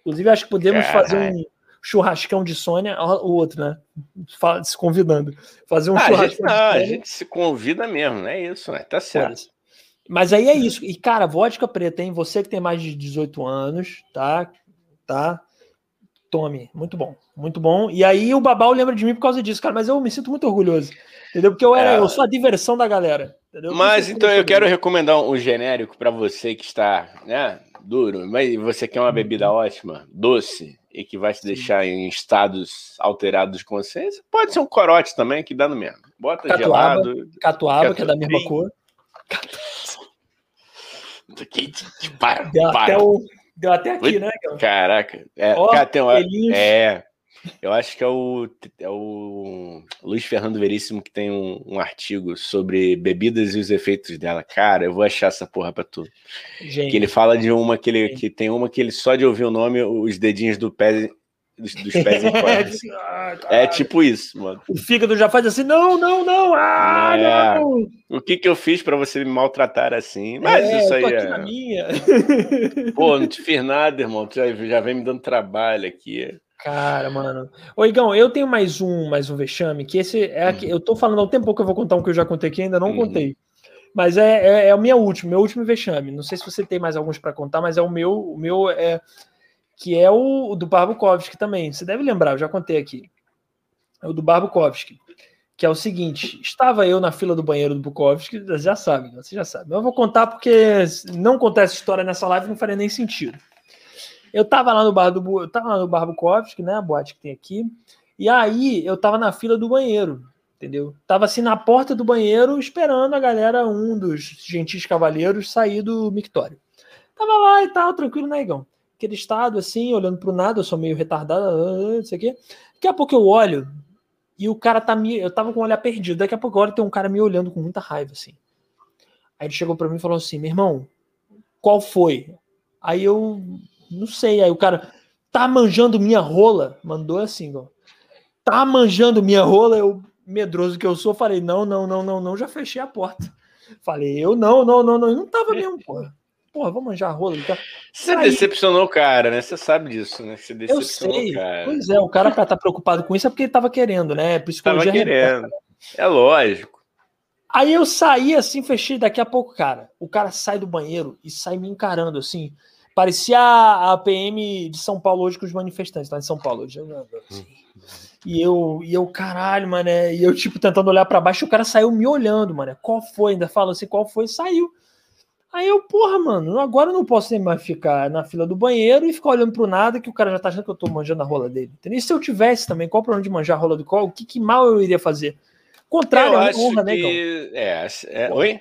Inclusive, acho que podemos fazer um churrascão de Sônia, o outro, né? Fala- Se convidando. Fazer um Ah, a, churrasco gente, não, a gente se convida mesmo, não é isso, né? Tá certo. Mas aí é isso. E, cara, vodka preta, hein? Você que tem mais de 18 anos, tá? Tá? Tome. Muito bom. Muito bom. E aí o Babal lembra de mim por causa disso, cara. Mas eu me sinto muito orgulhoso. Entendeu? Porque eu era, É. eu sou a diversão da galera. Entendeu? Mas então eu quero recomendar um genérico para você que está, né, duro, mas você quer uma bebida ótima, doce e que vai te Sim. deixar em estados alterados de consciência. Pode ser um corote também que dá no mesmo. Bota Catuaba. gelado. Catuaba, que é da mesma cor. Que- Para, Deu até, para. o, deu até aqui, Oi? né? Gão? Caraca. É, Ó, cara, tem uma- é, eu acho que é o, é o Luiz Fernando Veríssimo que tem um, um artigo sobre bebidas e os efeitos dela. Cara, eu vou achar essa porra pra tu. Gente, Que ele fala de uma que ele que tem uma que ele só de ouvir o nome, os dedinhos do pé dos, dos pés assim. Ah, É tipo isso, mano. O fígado já faz assim, não, não, não, ah, É. não. O que que eu fiz pra você me maltratar assim? Mas É, isso aí é. Pô, não te fiz nada, irmão. Tu já, já vem me dando trabalho aqui. Cara, mano. Ô, Igão, eu tenho mais um, mais um vexame, que esse é aqui, eu tô falando há um tempo que eu vou contar um que eu já contei aqui, ainda não Uhum. contei. Mas é, é, é o meu último, meu último vexame. Não sei se você tem mais alguns para contar, mas é o meu, o meu é que é o, o do Barbukovski também. Você deve lembrar, eu já contei aqui. É o do Barbukovski, que é o seguinte: estava eu na fila do banheiro do Bukovski, você já sabe, você já sabe. Eu vou contar porque não contar essa história nessa live não faria nem sentido. Eu tava lá no bar do eu tava lá no bar Bukovski, né, a boate que tem aqui. E aí eu tava na fila do banheiro, entendeu? Tava assim na porta do banheiro esperando a galera, um dos gentis cavaleiros sair do mictório. Tava lá e tal, tranquilo, né, Igão? Aquele estado assim, olhando pro nada, eu sou meio retardado, ah, não sei o quê. Daqui a pouco eu olho e o cara tá me. Eu tava com o olhar perdido. Daqui a pouco agora tem um cara me olhando com muita raiva, assim. Aí ele chegou pra mim e falou assim: meu irmão, qual foi? Aí eu não sei. Aí o cara tá manjando minha rola. Mandou assim, ó. Tá manjando minha rola. Eu, medroso que eu sou, falei: não, não, não, não, não. Já fechei a porta. Falei: eu não, não, não, não. E não tava mesmo, porra. Porra, vou manjar a rola. Tá... Você Aí- decepcionou o cara, né? Você sabe disso, né? Você Eu decepcionou sei. o cara. Pois é, o cara pra estar preocupado com isso é porque ele tava querendo, né? Tava Psicologia reversa. querendo. É lógico. Aí eu saí assim, fechei. Daqui a pouco, cara, o cara sai do banheiro e sai me encarando assim. Parecia a, PM de São Paulo hoje com os manifestantes lá em São Paulo. hoje. E eu, e eu, caralho, mano. E eu, tipo, tentando olhar pra baixo, o cara saiu me olhando, mano. Qual foi? Ainda fala assim, qual foi? Saiu. Aí eu, porra, mano, agora eu não posso nem mais ficar na fila do banheiro e ficar olhando pro nada que o cara já tá achando que eu tô manjando a rola dele. Entendeu? E se eu tivesse também, qual o problema de manjar a rola do colo? O que, que mal eu iria fazer? Contrário, Eu é acho honra, né, que. Gão? É, é, oi?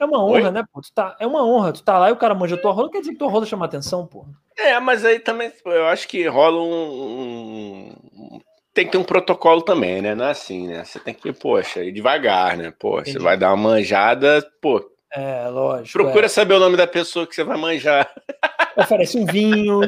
É uma honra, Oi? né, pô? Tu tá, é uma honra. Tu tá lá e o cara manja tua rola, quer dizer que tua rola chama atenção, pô. É, mas aí também eu acho que rola um. um- Tem que ter um protocolo também, né? Não é assim, né? Você tem que, poxa, ir devagar, né? Pô, você Entendi. vai dar uma manjada, pô, É, lógico. procura é. saber o nome da pessoa que você vai manjar. Oferece um vinho,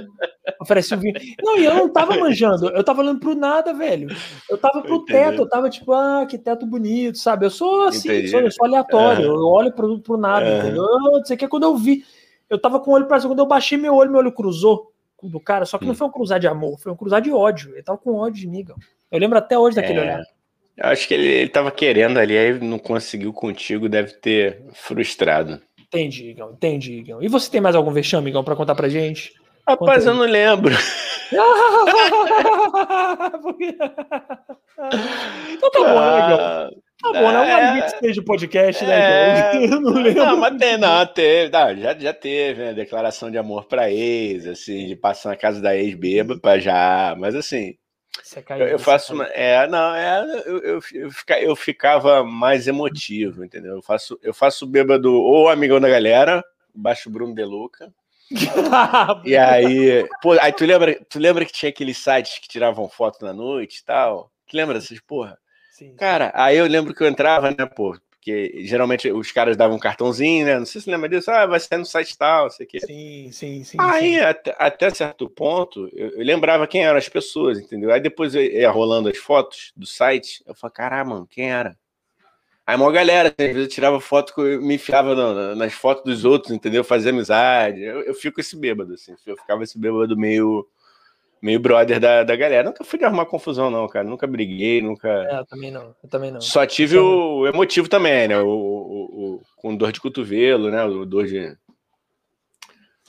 oferece um vinho. Não, e eu não tava manjando, eu tava olhando pro nada, velho. Eu tava pro Entendi. teto, eu tava tipo, ah, que teto bonito, sabe? Eu sou assim, sou, eu sou aleatório, Aham. eu olho pro, pro nada, Aham. entendeu? Eu não sei que quando eu vi, eu tava com o olho pra quando eu baixei meu olho, meu olho cruzou do cara, só que não Hum. foi um cruzar de amor, foi um cruzar de ódio. Ele tava com ódio de mim. Eu lembro até hoje daquele É. olhar. Eu acho que ele, ele tava querendo ali, aí não conseguiu contigo, deve ter frustrado. Entendi, Gão, entendi, Gão. E você tem mais algum vexame, Gão, pra contar pra gente? Rapaz, eu não lembro. Porque- então tá bom, né, Tá bom, né? Um É. limite stage podcast, né, É. Gão? Eu não lembro. Não, mas tem, não, teve, não, já, já teve, né? Declaração de amor pra ex, assim, de passar na casa da ex bêbada pra já, mas assim, Você caiu, eu, eu você faço, uma, é, não, é, eu, eu, eu, fica- eu ficava mais emotivo, entendeu? Eu faço, eu faço bêbado ou amigão da galera, baixo Bruno De Luca, e aí, pô, aí tu lembra, tu lembra que tinha aqueles sites que tiravam foto na noite e tal? Tu lembra dessas porra? Sim. Cara, aí eu lembro que eu entrava, né, pô, porque geralmente os caras davam um cartãozinho, né? Não sei se você lembra disso, ah, vai sair no site tal, não sei o quê. Sim, sim, sim. Aí, sim. até, até certo ponto, eu, eu lembrava quem eram as pessoas, entendeu? Aí depois eu ia rolando as fotos do site, eu falava, caralho, mano, quem era? Aí uma galera, às vezes eu tirava foto, eu me enfiava nas fotos dos outros, entendeu? Fazia amizade. Eu, eu fico esse bêbado, assim. Eu ficava esse bêbado meio, meio brother da, da galera. Nunca fui de arrumar confusão, não, cara. Nunca briguei, nunca. É, eu também não. Eu também não. Só tive o emotivo também, né? O, o- o- com dor de cotovelo, né? O dor de.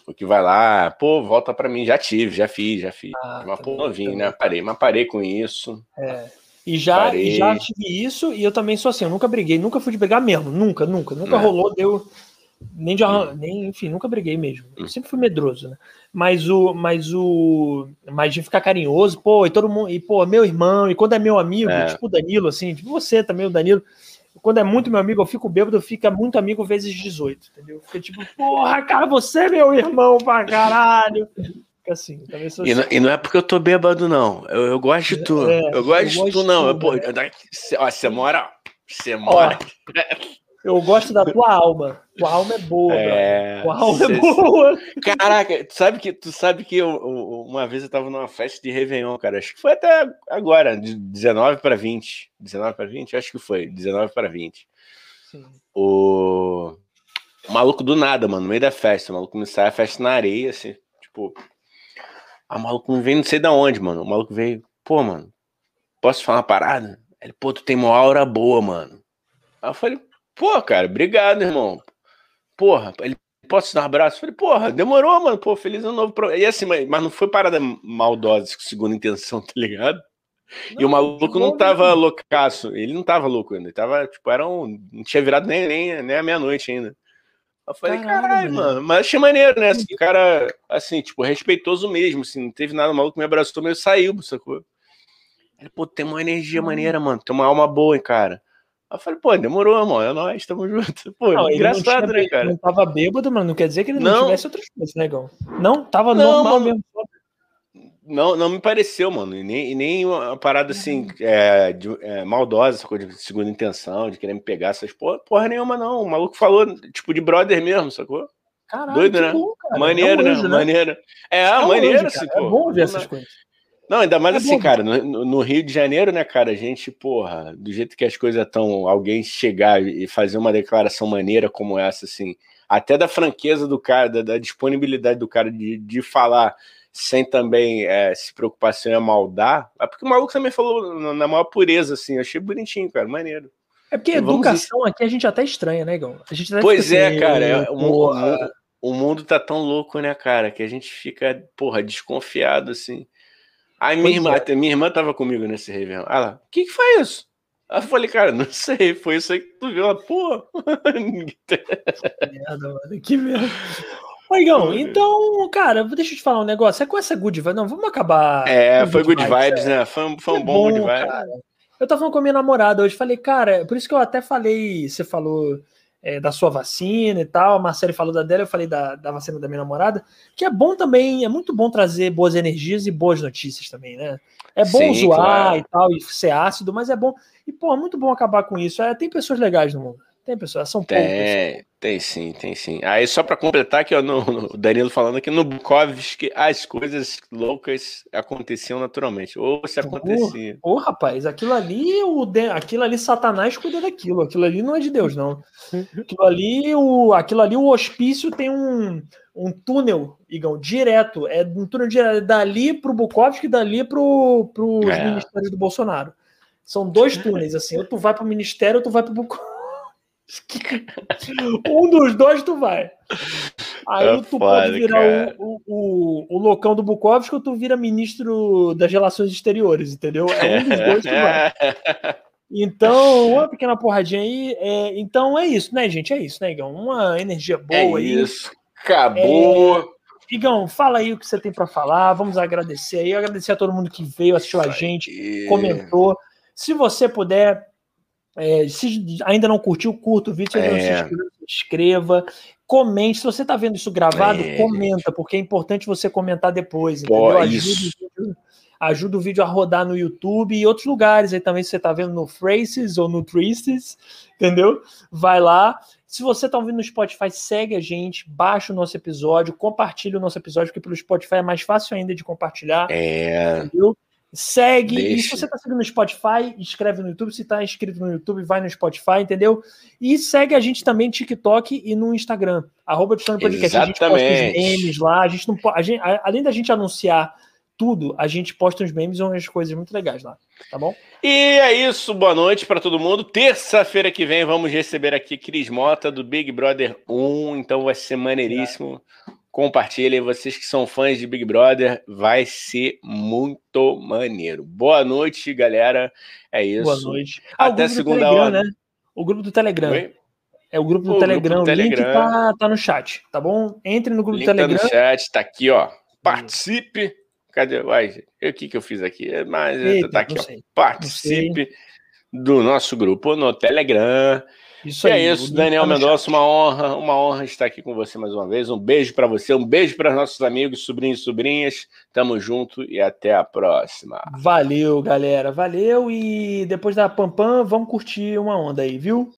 O que vai lá, pô, volta pra mim. Já tive, já fiz, já fiz. Ah, mas pô, novinho, né? Parei, mas parei com isso. É. E já, Parei. já tive isso, e eu também sou assim, eu nunca briguei, nunca fui de brigar mesmo, nunca, nunca, nunca É. rolou, deu. Nem de arran- nem, enfim, nunca briguei mesmo. Eu Hum. sempre fui medroso, né? Mas o, mas o, mas de ficar carinhoso, pô, e todo mundo, e pô, meu irmão, e quando é meu amigo, É. tipo o Danilo, assim, tipo você também, o Danilo, quando é muito meu amigo, eu fico bêbado, eu fico muito amigo vezes 18, entendeu? Fica tipo, porra, cara, você é meu irmão pra caralho. Fica assim, E não, assim. e não é porque eu tô bêbado, não. Eu, eu gosto de tu. É, eu gosto eu de gosto tu, de não. tu, Eu, pô, né? eu- ó, você mora. Você mora. Eu gosto da tua alma. Tua alma é boa. É, Tua alma cê- é boa. Caraca, tu sabe que, tu sabe que eu, uma vez eu tava numa festa de Réveillon, cara. Acho que foi até agora, de 19 para 20. 19 para 20? Acho que foi, 19 para 20. Sim. O... o maluco do nada, mano, no meio da festa. O maluco me sai a festa na areia, assim, tipo. A maluco não veio não sei da onde, mano. O maluco veio, pô, mano, posso falar uma parada? Ele, pô, tu tem uma aura boa, mano. Aí eu falei, pô, cara, obrigado, irmão. Porra, ele posso te dar um abraço? Falei, porra, demorou, mano. Pô, feliz ano novo. Pro... E assim, mas, mas não foi parada maldosa, com segunda intenção, tá ligado? e o maluco não tava loucaço. Ele não tava louco ainda. Ele tava, tipo, era um. Não tinha virado nem, nem, nem a meia-noite ainda. Eu falei, Caralho, caralho, mano. mano. Mas achei maneiro, né? Assim, o cara, assim, tipo, respeitoso mesmo. Assim, não teve nada. O maluco me abraçou, meio saiu, sacou? Ele, pô, tem uma energia maneira, mano. Tem uma alma boa, hein, cara. Eu falei, pô, demorou, irmão. É nóis, tamo junto. Pô, Não, engraçado, não né, tinha, cara? Não tava bêbado, mas não quer dizer que ele não, Não. tivesse outras coisas, negão. Não, tava Não, normal mano. mesmo. Não, não me pareceu, mano. E nem, nem uma parada assim, é, de, é, maldosa, essa coisa de segunda intenção, de querer me pegar essas porra, porra nenhuma, não. O maluco falou, tipo, de brother mesmo, sacou? Caralho, Doido, né? bom, cara. maneiro, é um né? anjo, Maneiro. É, É um maneiro, anjo, assim, pô. É bom ver essas coisas. Não, ainda mais É assim, bom. cara, no, no- Rio de Janeiro, né, cara, a gente, porra, do jeito que as coisas estão, alguém chegar e fazer uma declaração maneira como essa, assim, até da franqueza do cara, da, da disponibilidade do cara de, de falar sem também é, se preocupar se ia maldar, é porque o maluco também falou na, na maior pureza, assim, eu achei bonitinho, cara, maneiro. É porque Vamos educação aqui a gente até estranha, né, Igão? A gente Pois é, assim, cara, é, o, o mundo tá tão louco, né, cara, que a gente fica, porra, desconfiado, assim. Aí minha irmã, é. minha irmã tava comigo nesse Réveillon. Lá, o que que foi isso? Aí eu falei, cara, não sei, foi isso aí que tu viu. Pô. que merda, mano. Que merda. Igão, então, cara, deixa eu te falar um negócio. É com essa good vibes. Não, vamos acabar. É, foi good vibes, vibes é. né? Foi, foi um bom, bom, good vibes. Eu tava falando com a minha namorada hoje, falei, cara, por isso que eu até falei, você falou é, da sua vacina e tal, a Marcele falou da dela, eu falei da, da vacina da minha namorada, que é bom também, é muito bom trazer boas energias e boas notícias também, né? É bom Sim, zoar claro. e tal, e ser ácido, mas é bom. E, pô, é muito bom acabar com isso. É, tem pessoas legais no mundo. Tem pessoas, são poucas. Tem, tem sim, tem sim. Aí só para completar que o Danilo falando aqui no Bukowski as coisas loucas aconteciam naturalmente. Ou se acontecia. Ô, oh, oh, rapaz, aquilo ali, o aquilo ali Satanás cuida daquilo. Aquilo ali não é de Deus, não. Aquilo ali, o, aquilo ali, o hospício tem um, um túnel, Igão, direto. É um túnel direto dali pro Bukowski e dali pro, pros é. ministérios do Bolsonaro. São dois túneis, assim. Ou tu vai pro ministério ou tu vai pro Bukowski. um dos dois tu vai. Aí é tu foda, pode virar o, o, o, loucão do Bukowski ou tu vira ministro das relações exteriores, entendeu? É um dos dois tu vai. Então, uma pequena porradinha aí. É, então é isso, né, gente? É isso, né, Igão? Uma energia boa é aí. Isso. Acabou. É... Igão, fala aí o que você tem para falar. Vamos agradecer aí. Agradecer a todo mundo que veio, assistiu a gente, comentou. Se você puder, é, se ainda não curtiu, curta o vídeo. Se é. não se inscreveu, se inscreva. Comente. Se você está vendo isso gravado, é. comenta, porque é importante você comentar depois. Pô, ajuda, o vídeo, ajuda, o vídeo, a rodar no YouTube e outros lugares aí também. Se você está vendo no Phrases ou no Tristes, entendeu? Vai lá. Se você está ouvindo no Spotify, segue a gente, baixa o nosso episódio, compartilha o nosso episódio, porque pelo Spotify é mais fácil ainda de compartilhar. É. Entendeu? Segue. Deixa. E se você está seguindo no Spotify, inscreve no YouTube. Se está inscrito no YouTube, vai no Spotify, entendeu? E segue a gente também no TikTok e no Instagram. Arroba Podcast. Exatamente. A gente posta os memes lá. A gente não a gente, além da gente anunciar tudo, a gente posta uns memes e umas coisas muito legais lá, tá bom? E é isso, boa noite para todo mundo. Terça-feira que vem vamos receber aqui Cris Mota do Big Brother 1, então vai ser maneiríssimo. Compartilhem. Vocês que são fãs de Big Brother, vai ser muito maneiro. Boa noite, galera. É isso. Boa noite. Ah, Até segunda hora. Né? O grupo do Telegram. Oi? É o grupo do o Telegram. Grupo do o link tá, tá, no chat, tá bom? Entre no grupo do Telegram. Tá no chat, tá aqui, ó. Participe. Cadê? Uai, o que, que eu fiz aqui? É Mas Eita, tá aqui, ó. Participe do nosso grupo no Telegram. Isso e é aí, é isso, Daniel Mendonça, uma honra, uma honra estar aqui com você mais uma vez. Um beijo para você, um beijo para nossos amigos, sobrinhos e sobrinhas. Tamo junto e até a próxima. Valeu, galera. Valeu e depois da Pampam, vamos curtir uma onda aí, viu?